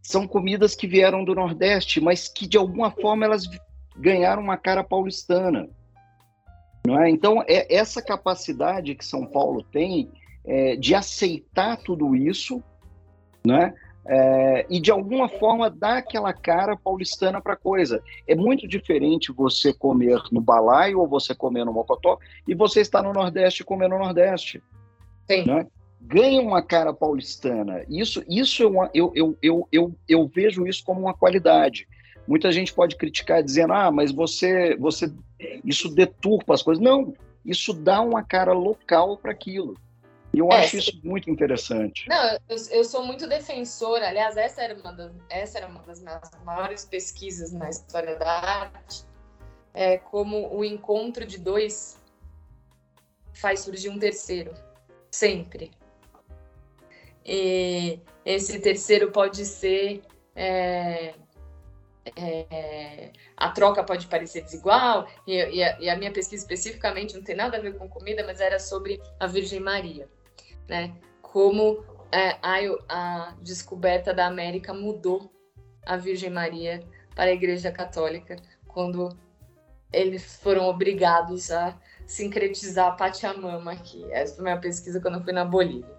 são comidas que vieram do Nordeste, mas que de alguma forma elas ganharam uma cara paulistana. Não é? Então, é essa capacidade que São Paulo tem é, de aceitar tudo isso, né? é, e de alguma forma dar aquela cara paulistana para a coisa. É muito diferente você comer no balaio ou você comer no mocotó e você estar no Nordeste comer no Nordeste. Sim. Né? Ganha uma cara paulistana. Isso, isso é uma, eu, eu, eu, eu, eu vejo isso como uma qualidade. Muita gente pode criticar dizendo, ah, mas você, você, isso deturpa as coisas. Não, isso dá uma cara local para aquilo. E eu é, acho isso muito interessante. Não, eu, eu, sou muito defensora. Aliás, essa era, uma das, essa era uma das minhas maiores pesquisas na história da arte. É como o encontro de dois faz surgir um terceiro. Sempre. E esse terceiro pode ser. É, é, a troca pode parecer desigual, e, e, a, e, a, minha pesquisa especificamente não tem nada a ver com comida, mas era sobre a Virgem Maria né? Como é, a, a descoberta da América mudou a Virgem Maria para a Igreja Católica quando eles foram obrigados a sincretizar a Pachamama aqui. Essa foi a minha pesquisa quando eu fui na Bolívia.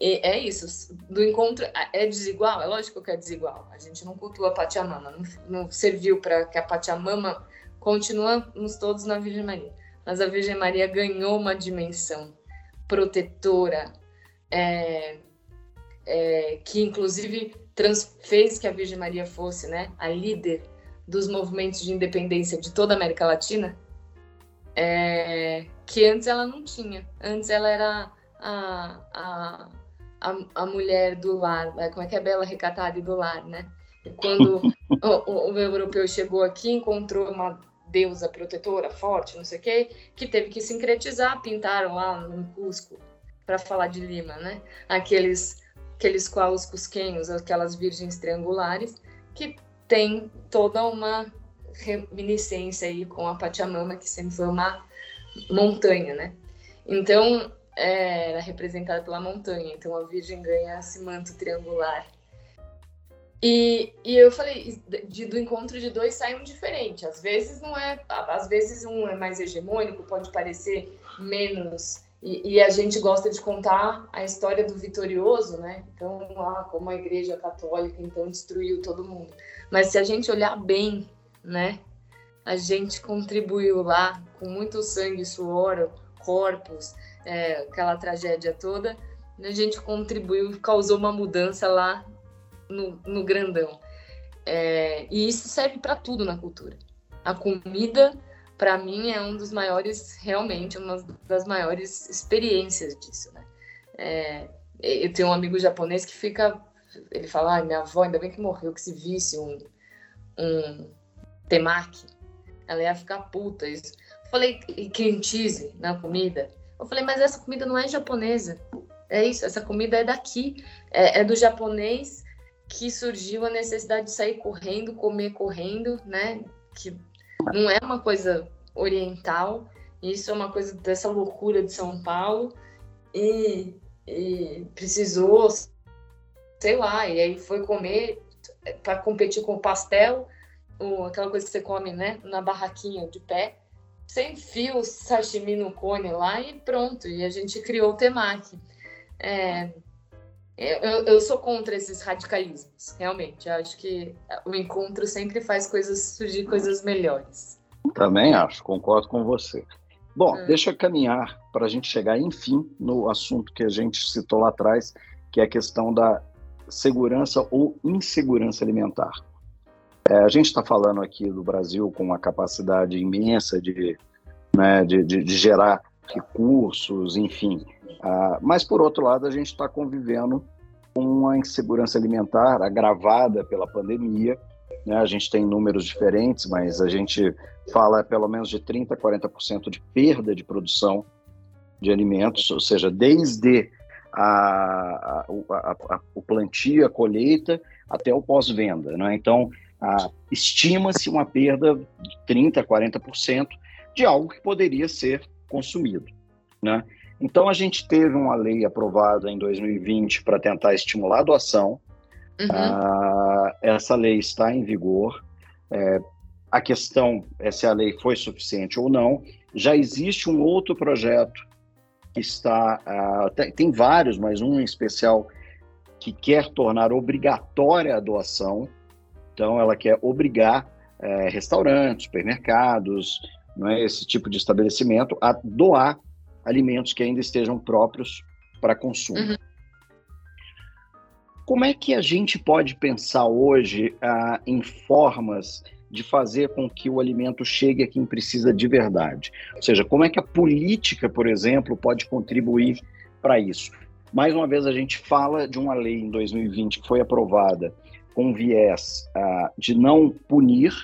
E é isso, do encontro é desigual, é lógico que é desigual. A gente não cultua a Pachamama, não, não serviu para que a Pachamama continuamos todos na Virgem Maria. Mas a Virgem Maria ganhou uma dimensão protetora, é, é, que inclusive trans, fez que a Virgem Maria fosse né, a líder dos movimentos de independência de toda a América Latina, é, que antes ela não tinha. Antes ela era a, a, a, a mulher do lar, né, como é que é bela recatada e do lar, né? Quando o, o, o, europeu chegou aqui, encontrou uma deusa protetora forte, não sei o quê, que teve que sincretizar, pintaram lá no Cusco para falar de Lima, né? Aqueles aqueles qualos cusquenhos, aquelas virgens triangulares, que tem toda uma reminiscência aí com a Pachamama, que sempre foi uma montanha, né? Então, era representada pela montanha, então a virgem ganha esse manto triangular. E, e eu falei, de, do encontro de dois sai um diferente. Às vezes não é, às vezes um é mais hegemônico, pode parecer menos e, e, a gente gosta de contar a história do vitorioso, né? Então, lá, como a Igreja Católica então destruiu todo mundo. Mas se a gente olhar bem, né? A gente contribuiu lá com muito sangue, suor, corpos, é, aquela tragédia toda. A gente contribuiu, causou uma mudança lá no, no grandão. É, e isso serve para tudo na cultura. A comida para mim é um dos maiores, realmente, uma das maiores experiências disso, né? É, eu tenho um amigo japonês que fica, ele fala, ai, minha avó, ainda bem que morreu, que se visse um, um temaki, ela ia ficar puta. Isso. Falei, e cream cheese na comida? Eu falei, mas essa comida não é japonesa. É isso, essa comida é daqui, é, é do japonês que surgiu a necessidade de sair correndo, comer correndo, né? Que não é uma coisa oriental, isso é uma coisa dessa loucura de São Paulo. E, e precisou, sei lá, e aí foi comer para competir com o pastel aquela coisa que você come, né, na barraquinha de pé, você enfia o sashimi no cone lá e pronto. E a gente criou o temaki. É, eu, eu, sou contra esses radicalismos, realmente. Eu acho que o encontro sempre faz coisas surgir coisas melhores. Também acho, concordo com você. Bom, hum. deixa eu caminhar para a gente chegar, enfim, no assunto que a gente citou lá atrás, que é a questão da segurança ou insegurança alimentar. É, a gente está falando aqui do Brasil com uma capacidade imensa de, né, de, de, de gerar recursos, enfim. Uh, mas, por outro lado, a gente está convivendo com uma insegurança alimentar agravada pela pandemia. Né? A gente tem números diferentes, mas a gente fala pelo menos de 30% a 40% de perda de produção de alimentos, ou seja, desde a, a, a, o plantio, a colheita, até o pós-venda. Né? Então, estima-se uma perda de 30% a 40% de algo que poderia ser consumido. Né? Então, a gente teve uma lei aprovada em 2020 para tentar estimular a doação. Uhum. Ah, essa lei está em vigor. É, a questão é se a lei foi suficiente ou não. Já existe um outro projeto que está. Uh, tem, tem, vários, mas um em especial que quer tornar obrigatória a doação. Então, ela quer obrigar é, restaurantes, supermercados, é, esse tipo de estabelecimento a doar alimentos que ainda estejam próprios para consumo. Uhum. Como é que a gente pode pensar hoje uh, em formas de fazer com que o alimento chegue a quem precisa de verdade. Ou seja, como é que a política, por exemplo, pode contribuir para isso? Mais uma vez, a gente fala de uma lei em 2020 que foi aprovada com viés uh, de não punir,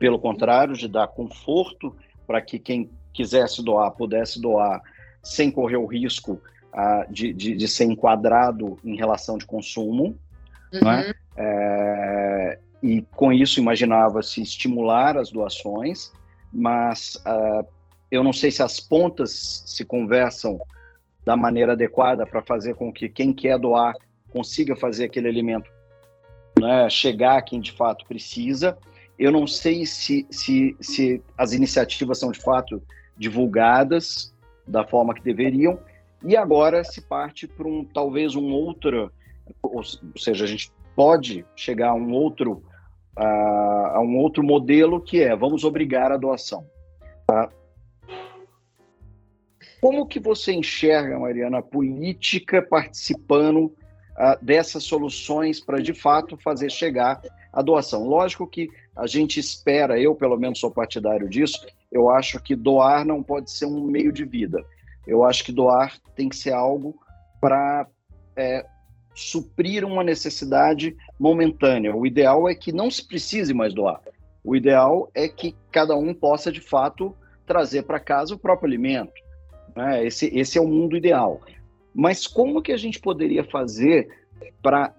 pelo contrário, de dar conforto para que quem quisesse doar pudesse doar sem correr o risco uh, de, de, de, ser enquadrado em relação de consumo. Uhum. Né? É, e com isso imaginava-se estimular as doações, mas uh, eu não sei se as pontas se conversam da maneira adequada para fazer com que quem quer doar consiga fazer aquele alimento né, chegar a quem de fato precisa. Eu não sei se, se, se as iniciativas são de fato divulgadas da forma que deveriam, e agora se parte para um talvez um outro, ou seja, a gente pode chegar a um outro a, a um outro modelo que é vamos obrigar a doação. Tá? Como que você enxerga, Mariana, a política participando dessas soluções para, de fato, fazer chegar a doação? Lógico que a gente espera, eu pelo menos sou partidário disso, eu acho que doar não pode ser um meio de vida. Eu acho que doar tem que ser algo para é, suprir uma necessidade momentânea. O ideal é que não se precise mais doar. O ideal é que cada um possa, de fato, trazer para casa o próprio alimento. Né? Esse, esse é o mundo ideal. Mas como que a gente poderia fazer para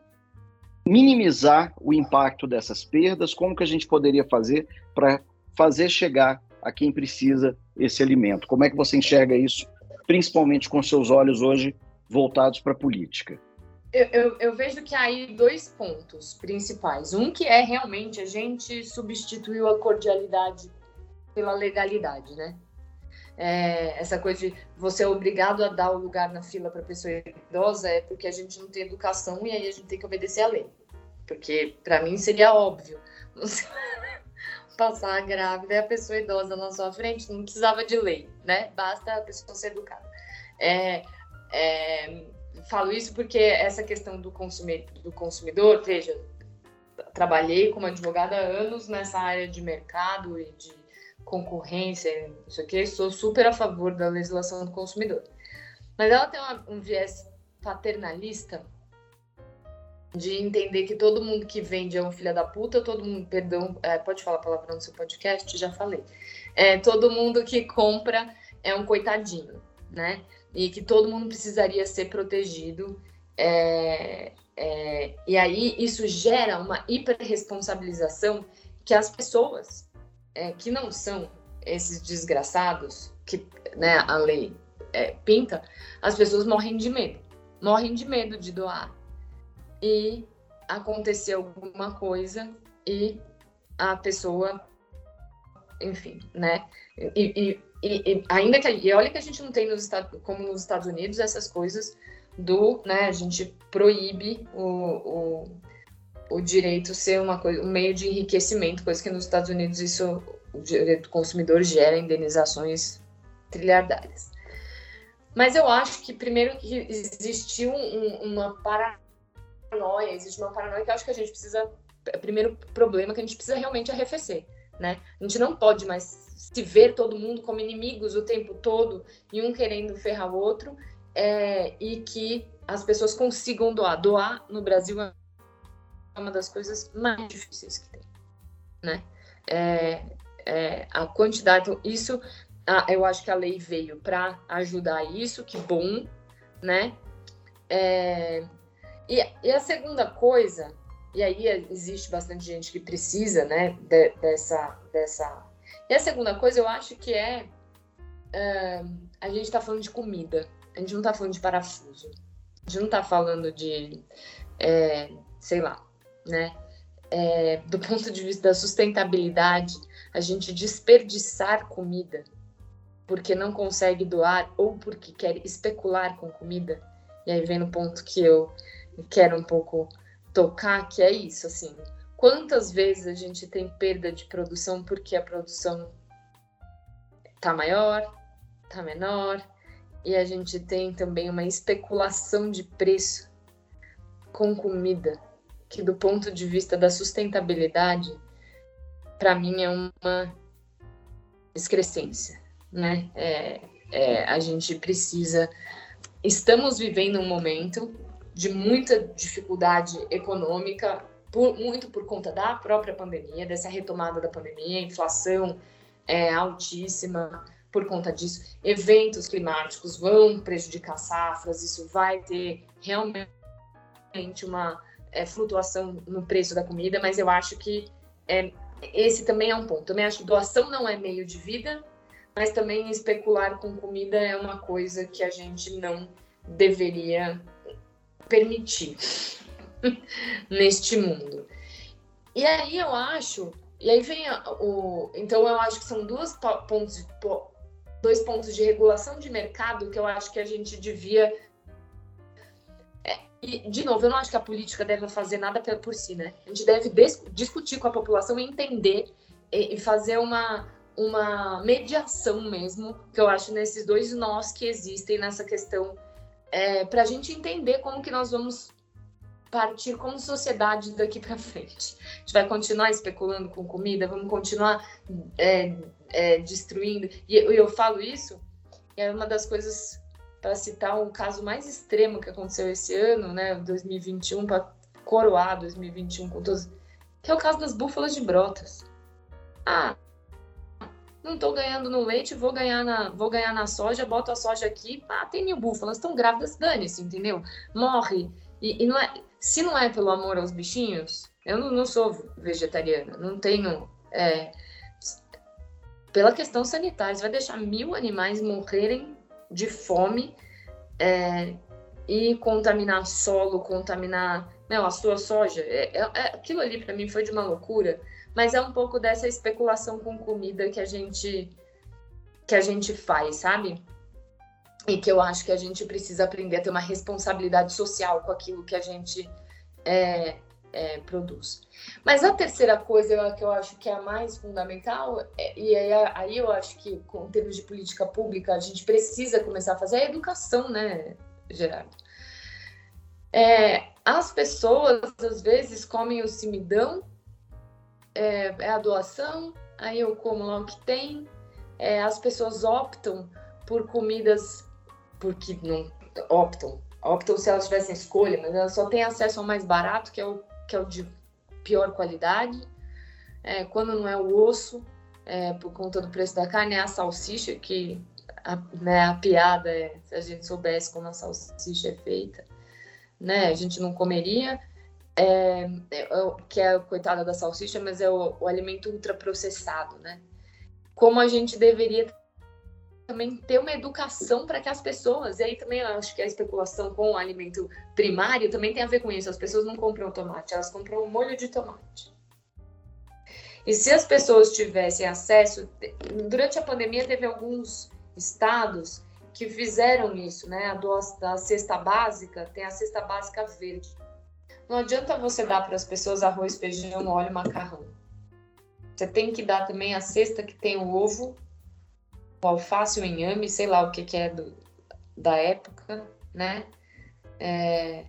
minimizar o impacto dessas perdas? Como que a gente poderia fazer para fazer chegar a quem precisa esse alimento? Como é que você enxerga isso, principalmente com seus olhos hoje voltados para a política? eu, eu, eu, vejo que há aí dois pontos principais. Um que é realmente a gente substituiu a cordialidade pela legalidade, né? É, essa coisa de você é obrigado a dar o lugar na fila para pessoa idosa é porque a gente não tem educação e aí a gente tem que obedecer a lei. Porque para mim seria óbvio. Passar grávida e a pessoa idosa na sua frente não precisava de lei, né? Basta a pessoa ser educada. É, é, falo isso porque essa questão do consumidor, do consumidor, veja, trabalhei como advogada há anos nessa área de mercado e de concorrência, isso aqui, sou super a favor da legislação do consumidor. Mas ela tem uma, um viés paternalista de entender que todo mundo que vende é um filho da puta, todo mundo, perdão, é, pode falar palavra no seu podcast? Já falei. É, todo mundo que compra é um coitadinho, né? e que todo mundo precisaria ser protegido. É, é, e aí isso gera uma hiperresponsabilização que as pessoas é, que não são esses desgraçados que né, a lei é, pinta, as pessoas morrem de medo, morrem de medo de doar. E acontecer alguma coisa e a pessoa, enfim, né? E, e, e, ainda que e olha que a gente não tem nos Estados, como nos Estados Unidos essas coisas do, né? A gente proíbe o, o, o direito ser uma coisa, um meio de enriquecimento, coisa que nos Estados Unidos isso o direito do consumidor gera indenizações trilhardárias. Mas eu acho que primeiro que existiu um, uma paranoia, existe uma paranoia que eu acho que a gente precisa, primeiro problema que a gente precisa realmente arrefecer, né? A gente não pode mais se ver todo mundo como inimigos o tempo todo e um querendo ferrar o outro é, e que as pessoas consigam doar. Doar no Brasil é uma das coisas mais difíceis que tem, né? É, é, a quantidade, isso ah, eu acho que a lei veio para ajudar isso, que bom, né? É, e, e, a segunda coisa, e aí existe bastante gente que precisa, né, de, dessa, dessa. E a segunda coisa, eu acho que é, é a gente está falando de comida, a gente não está falando de parafuso, a gente não está falando de, é, sei lá, né? É, do ponto de vista da sustentabilidade, a gente desperdiçar comida porque não consegue doar ou porque quer especular com comida. E aí vem no ponto que eu quero um pouco tocar, que é isso, assim. Quantas vezes a gente tem perda de produção porque a produção tá maior, tá menor, e a gente tem também uma especulação de preço com comida, que do ponto de vista da sustentabilidade, para mim é uma excrescência né? É, é, a gente precisa. Estamos vivendo um momento de muita dificuldade econômica, por, muito por conta da própria pandemia, dessa retomada da pandemia, inflação é altíssima por conta disso. Eventos climáticos vão prejudicar safras, isso vai ter realmente uma é, flutuação no preço da comida, mas eu acho que é, esse também é um ponto. Também acho que doação não é meio de vida, mas também especular com comida é uma coisa que a gente não deveria permitir neste mundo. E aí eu acho, e aí vem o, então eu acho que são dois pontos, dois pontos de regulação de mercado que eu acho que a gente devia e, de novo, eu não acho que a política deve fazer nada por si, né? A gente deve discutir com a população e entender e, e fazer uma, uma mediação mesmo, que eu acho nesses dois nós que existem nessa questão, é, para a gente entender como que nós vamos partir como sociedade daqui para frente. A gente vai continuar especulando com comida, vamos continuar é, é, destruindo. E eu, eu falo isso, é uma das coisas para citar um caso mais extremo que aconteceu esse ano, né, 2021, para coroar 2021 com todos, que é o caso das búfalas de brotas. Ah, não estou ganhando no leite, vou ganhar na, vou ganhar na soja, boto a soja aqui, ah, tem mil búfalas, estão grávidas, dane-se, entendeu? Morre. E, e, não é, se não é pelo amor aos bichinhos, eu não, não sou vegetariana, não tenho. É, pela questão sanitária, você vai deixar mil animais morrerem de fome é, e contaminar solo, contaminar não, a sua soja. É, é, é aquilo ali para mim foi de uma loucura mas é um pouco dessa especulação com comida que a gente que a gente faz, sabe? E que eu acho que a gente precisa aprender a ter uma responsabilidade social com aquilo que a gente é, é, produz. Mas a terceira coisa que eu acho que é a mais fundamental, é, e aí, aí eu acho que, com termos de política pública, a gente precisa começar a fazer é a educação, né, Gerardo? É, as pessoas, às vezes, comem o simidão é, é a doação, aí eu como lá o que tem. É, as pessoas optam por comidas porque não optam, optam se elas tivessem escolha, mas elas só têm acesso ao mais barato, que é o, que é o de pior qualidade. É, quando não é o osso, é, por conta do preço da carne, é a salsicha, que a, né, a piada é se a gente soubesse como a salsicha é feita, né, a gente não comeria. É, é, que é coitada da salsicha, mas é o, o alimento ultraprocessado, né? Como a gente deveria também ter uma educação para que as pessoas, e aí também acho que a especulação com o alimento primário também tem a ver com isso. As pessoas não compram tomate, elas compram molho de tomate. E se as pessoas tivessem acesso, durante a pandemia teve alguns estados que fizeram isso, né? A, do, a cesta básica tem a cesta básica verde. Não adianta você dar para as pessoas arroz, feijão, óleo, macarrão. Você tem que dar também a cesta que tem o ovo, o alface, o inhame, sei lá o que, que é do, da época, né? É,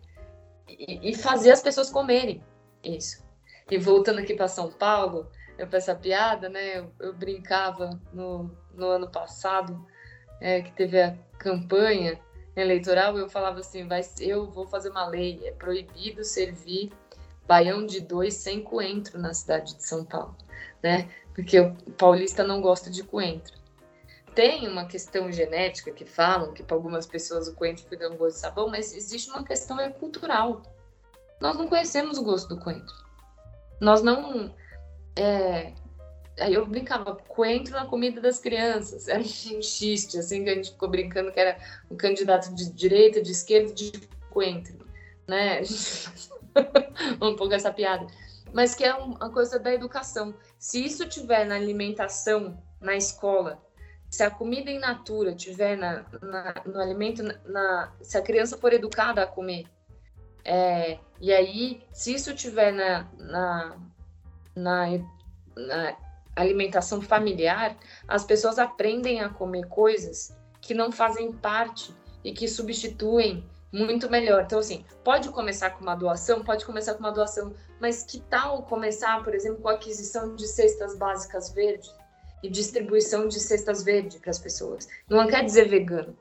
e, e fazer as pessoas comerem isso. E voltando aqui para São Paulo, eu faço essa piada, né? Eu, eu brincava no, no ano passado, é, que teve a campanha eleitoral, eu falava assim, vai, eu vou fazer uma lei, é proibido servir baião de dois sem coentro na cidade de São Paulo, né? Porque o paulista não gosta de coentro. Tem uma questão genética que falam que para algumas pessoas o coentro fica um gosto de sabão, mas existe uma questão é cultural. Nós não conhecemos o gosto do coentro. Nós não é, Aí eu brincava, coentro na comida das crianças. Era um xiste, assim, que a gente ficou brincando que era um candidato de direita, de esquerda, de coentro, né? um pouco essa piada. Mas que é uma coisa da educação. Se isso tiver na alimentação, na escola, se a comida in natura tiver na, na no alimento, na, se a criança for educada a comer, é, e aí, se isso tiver na, na, na, na alimentação familiar, as pessoas aprendem a comer coisas que não fazem parte e que substituem muito melhor. Então, assim, pode começar com uma doação, pode começar com uma doação, mas que tal começar, por exemplo, com a aquisição de cestas básicas verdes e distribuição de cestas verdes para as pessoas? Não quer dizer vegano.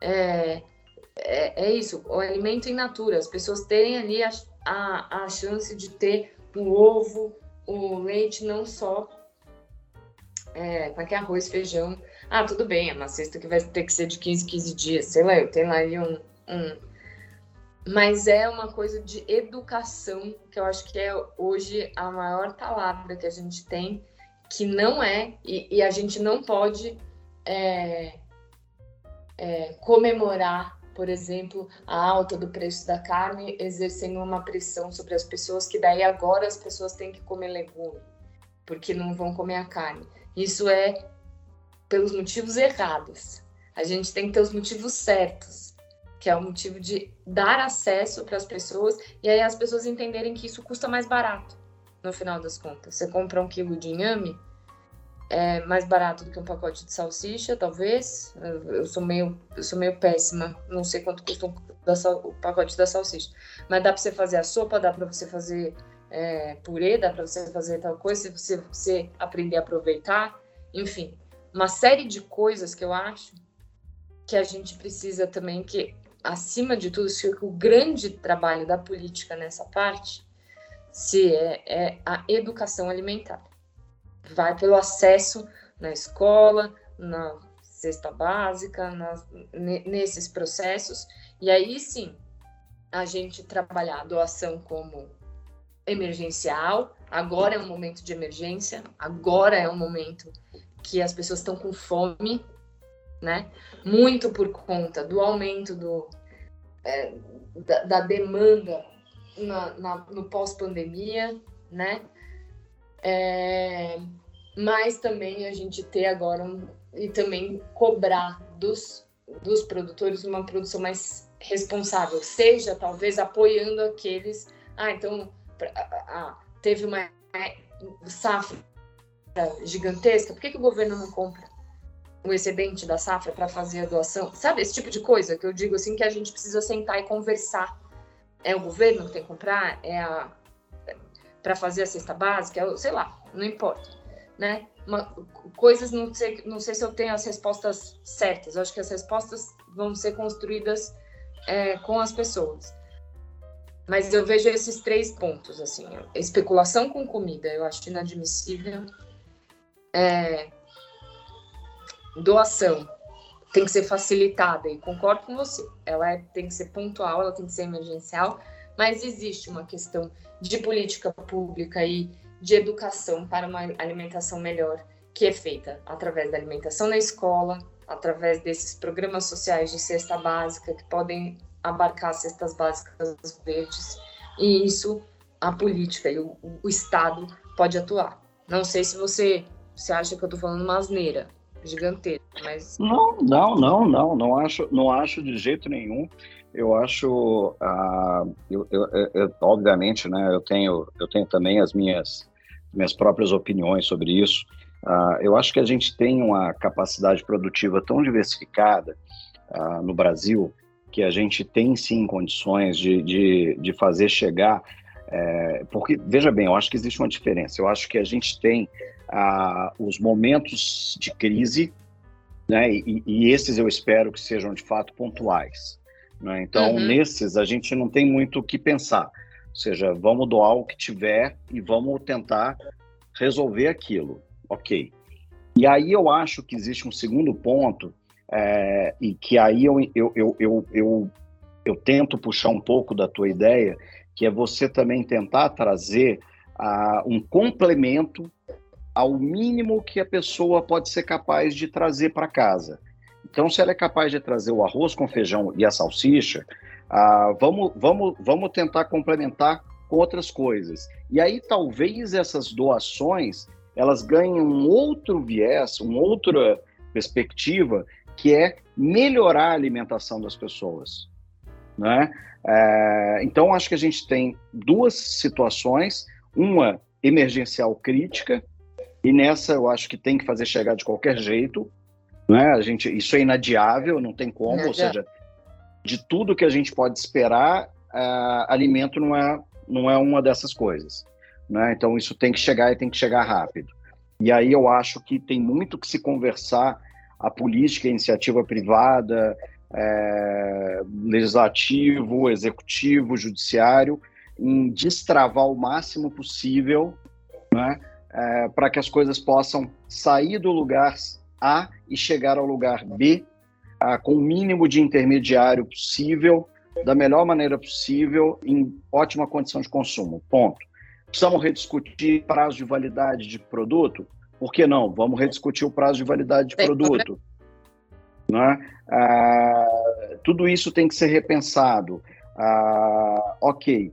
É, é, é, isso, o alimento in natura, as pessoas terem ali a, a, a chance de ter o ovo, o leite, não só é, é é arroz, feijão. Ah, tudo bem, é uma cesta que vai ter que ser de 15, 15 dias, sei lá, eu tenho lá ali um, um. Mas é uma coisa de educação, que eu acho que é hoje a maior palavra que a gente tem, que não é, e, e a gente não pode é, é, comemorar, por exemplo, a alta do preço da carne, exercendo uma pressão sobre as pessoas, que daí agora as pessoas têm que comer legume, porque não vão comer a carne. Isso é pelos motivos errados. A gente tem que ter os motivos certos, que é o motivo de dar acesso para as pessoas e aí as pessoas entenderem que isso custa mais barato no final das contas. Você compra um quilo de inhame, é mais barato do que um pacote de salsicha, talvez. Eu sou meio, eu sou meio péssima, não sei quanto custa o pacote da salsicha. Mas dá para você fazer a sopa, dá para você fazer é, purê, dá para você fazer tal coisa, se você, você aprender a aproveitar, enfim, uma série de coisas que eu acho que a gente precisa também que acima de tudo, o grande trabalho da política nessa parte se é, é a educação alimentar. Vai pelo acesso na escola, na cesta básica, nas, nesses processos, e aí sim a gente trabalhar a doação como emergencial, agora é um momento de emergência, agora é um momento que as pessoas estão com fome, né? Muito por conta do aumento do, é, da, da, demanda na, na, no pós-pandemia, né? É, mas também a gente ter agora um, e também cobrar dos, dos produtores uma produção mais responsável, seja talvez apoiando aqueles. Ah, então teve uma safra gigantesca, por que, que o governo não compra o excedente da safra para fazer a doação? Sabe, esse tipo de coisa que eu digo assim que a gente precisa sentar e conversar. É o governo que tem que comprar? É a para fazer a cesta básica? É, sei lá, não importa, né? Uma, coisas não sei, não sei se eu tenho as respostas certas. Eu acho que as respostas vão ser construídas é, com as pessoas. Mas eu vejo esses três pontos, assim, especulação com comida, eu acho inadmissível. É, doação tem que ser facilitada e concordo com você. Ela é, tem que ser pontual, ela tem que ser emergencial, mas existe uma questão de política pública e de educação para uma alimentação melhor que é feita através da alimentação na escola, através desses programas sociais de cesta básica que podem abarcar cestas básicas verdes, e isso a política e o, o Estado pode atuar. Não sei se você, você acha que eu tô falando uma asneira gigantesca, mas... Não, não, não, não, não acho, não acho de jeito nenhum. Eu acho, uh, eu, eu, eu, obviamente, né, eu tenho, eu tenho também as minhas, minhas próprias opiniões sobre isso. Uh, eu acho que a gente tem uma capacidade produtiva tão diversificada uh, no Brasil que a gente tem sim condições de, de, de fazer chegar. É, porque, veja bem, eu acho que existe uma diferença. Eu acho que a gente tem os momentos de crise, né, e, e esses eu espero que sejam de fato pontuais. Né? Então, uhum. nesses, a gente não tem muito o que pensar. Ou seja, vamos doar o que tiver e vamos tentar resolver aquilo. Ok. E aí eu acho que existe um segundo ponto, é, e que aí eu, eu, eu, eu, eu, eu tento puxar um pouco da tua ideia, que é você também tentar trazer uh, um complemento ao mínimo que a pessoa pode ser capaz de trazer para casa. Então, se ela é capaz de trazer o arroz com feijão e a salsicha, ah, vamos, vamos, vamos tentar complementar com outras coisas. E aí, talvez essas doações elas ganhem um outro viés, uma outra perspectiva, que é melhorar a alimentação das pessoas. Né? É, então, acho que a gente tem duas situações, uma emergencial crítica, e nessa eu acho que tem que fazer chegar de qualquer jeito, né? A gente, isso é inadiável, não tem como, ou seja, de tudo que a gente pode esperar, uh, alimento não é, não é uma dessas coisas. Né? Então isso tem que chegar e tem que chegar rápido. E aí eu acho que tem muito que se conversar a política, a iniciativa privada, é, legislativo, executivo, judiciário, em destravar o máximo possível né, é, para que as coisas possam sair do lugar a e chegar ao lugar B a, com o mínimo de intermediário possível, da melhor maneira possível, em ótima condição de consumo. Ponto. Precisamos rediscutir prazo de validade de produto? Por que não? Vamos rediscutir o prazo de validade de produto. Né? Ah, tudo isso tem que ser repensado. Ah, ok,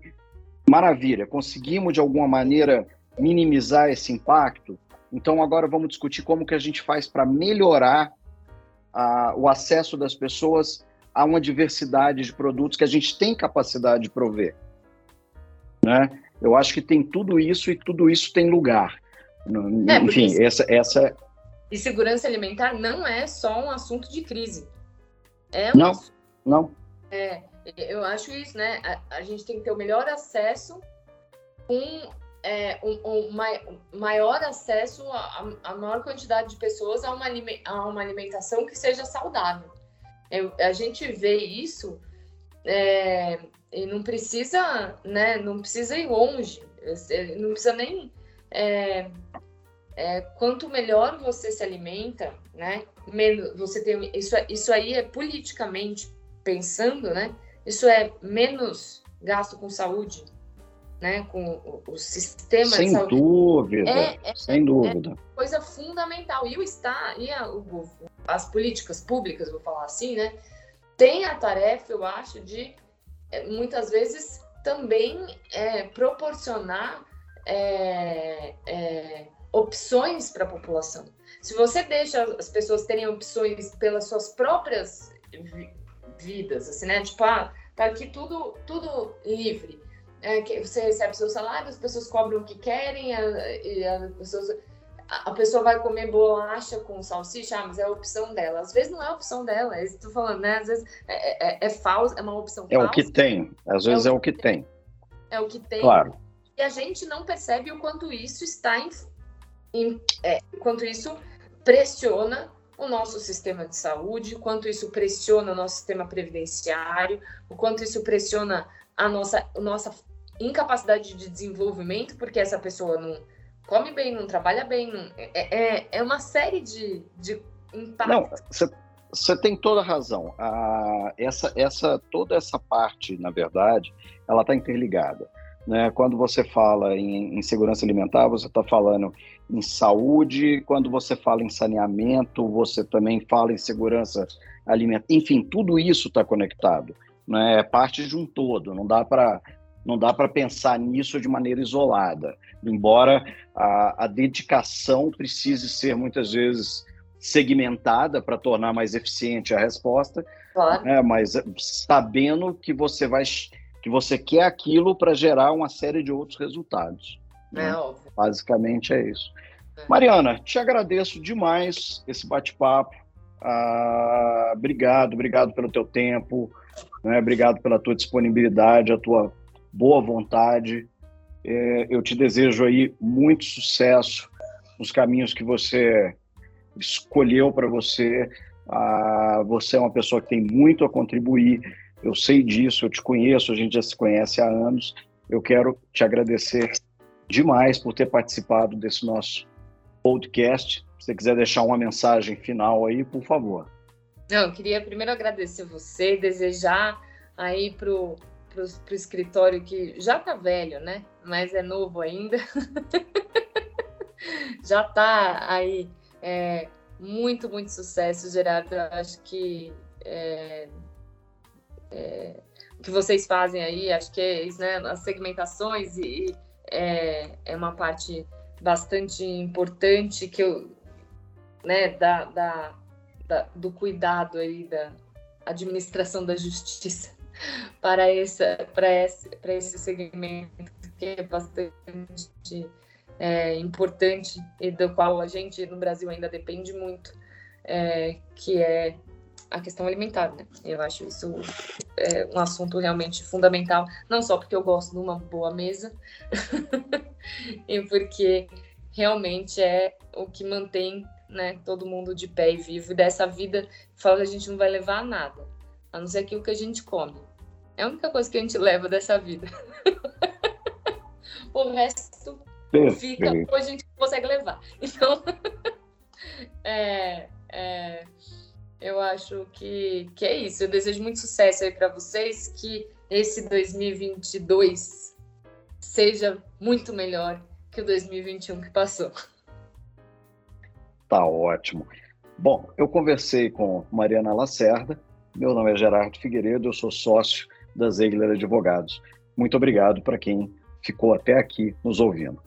maravilha, conseguimos de alguma maneira minimizar esse impacto? Então agora vamos discutir como que a gente faz para melhorar a, o acesso das pessoas a uma diversidade de produtos que a gente tem capacidade de prover. Né? Eu acho que tem tudo isso e tudo isso tem lugar. É, Enfim, isso... essa, essa. E segurança alimentar não é só um assunto de crise. É um não, assunto... não. É, eu acho isso, né? A, a, gente tem que ter o melhor acesso com é, um, um, maior acesso a, a, maior quantidade de pessoas a uma, a uma alimentação que seja saudável. Eu, a gente vê isso é, e não precisa, né, não precisa ir longe, não precisa nem é, é, quanto melhor você se alimenta, né, menos você tem isso, isso aí é politicamente pensando, né, isso é menos gasto com saúde, né, com o, o sistema sem de saúde. Dúvida, é, é, sem dúvida. É coisa fundamental. E o Estado, e a, o, as políticas públicas, vou falar assim, né, tem a tarefa, eu acho, de é, muitas vezes também é, proporcionar é, é, opções para a população. Se você deixa as pessoas terem opções pelas suas próprias vidas, assim, né? Tipo, ah, tá aqui tudo, tudo livre é, que você recebe seu salário, as pessoas cobram o que querem, a, a, pessoas, a, pessoa vai comer bolacha com salsicha, ah, mas é a opção dela. Às vezes não é a opção dela, é isso que falando, né? Às vezes é, é, é falso, é uma opção é falsa. É o que tem, às vezes é o, é o que tem. tem. É o que tem. Claro. E a gente não percebe o quanto isso está em, em é, isso pressiona o nosso sistema de saúde, o quanto isso pressiona o nosso sistema previdenciário, o quanto isso pressiona a nossa, a nossa incapacidade de desenvolvimento, porque essa pessoa não come bem, não trabalha bem, não, é, é, é uma série de, de impactos. Não, você tem toda a razão. Essa, essa, toda essa parte, na verdade, ela está interligada. Né? Quando você fala em, em segurança alimentar, você está falando em saúde. Quando você fala em saneamento, você também fala em segurança alimentar. Enfim, tudo isso está conectado. Né? É parte de um todo. Não dá para Não dá para pensar nisso de maneira isolada, embora a, a dedicação precise ser muitas vezes segmentada para tornar mais eficiente a resposta, claro. né, mas sabendo que você vai que você quer aquilo para gerar uma série de outros resultados. É né? óbvio. Basicamente é isso. É. Mariana, te agradeço demais esse bate-papo. Ah, obrigado, obrigado pelo teu tempo, né? obrigado pela tua disponibilidade, a tua boa vontade. É, eu te desejo aí muito sucesso nos caminhos que você escolheu para você. Ah, você é uma pessoa que tem muito a contribuir. Eu sei disso, eu te conheço, a gente já se conhece há anos. Eu quero te agradecer demais por ter participado desse nosso podcast. Se você quiser deixar uma mensagem final aí, por favor. Não, eu queria primeiro agradecer você, desejar aí pro, pro, escritório que já tá velho, né? Mas é novo ainda. já tá aí é, muito, muito sucesso, Gerardo. Eu acho que é, é, o que vocês fazem aí, acho que é isso, né? As segmentações e, é, é uma parte bastante importante que eu, né, da, da, da, do cuidado aí da administração da justiça para essa para esse para esse segmento que é bastante é, importante e do qual a gente no Brasil ainda depende muito, é, que é a questão alimentar, né? Eu acho isso é, um assunto realmente fundamental, não só porque eu gosto de uma boa mesa, e porque realmente é o que mantém né, todo mundo de pé e vivo. E dessa vida, fala que a gente não vai levar nada, a não ser aquilo que a gente come. É a única coisa que a gente leva dessa vida. o resto fica, ou a gente consegue levar. Então, é, é eu acho que, que é isso. Eu desejo muito sucesso aí para vocês, que esse 2022 seja muito melhor que o 2021 que passou. Tá ótimo. Bom, eu conversei com Mariana Lacerda, meu nome é Gerardo Figueiredo, eu sou sócio da Zegler Advogados. Muito obrigado para quem ficou até aqui nos ouvindo.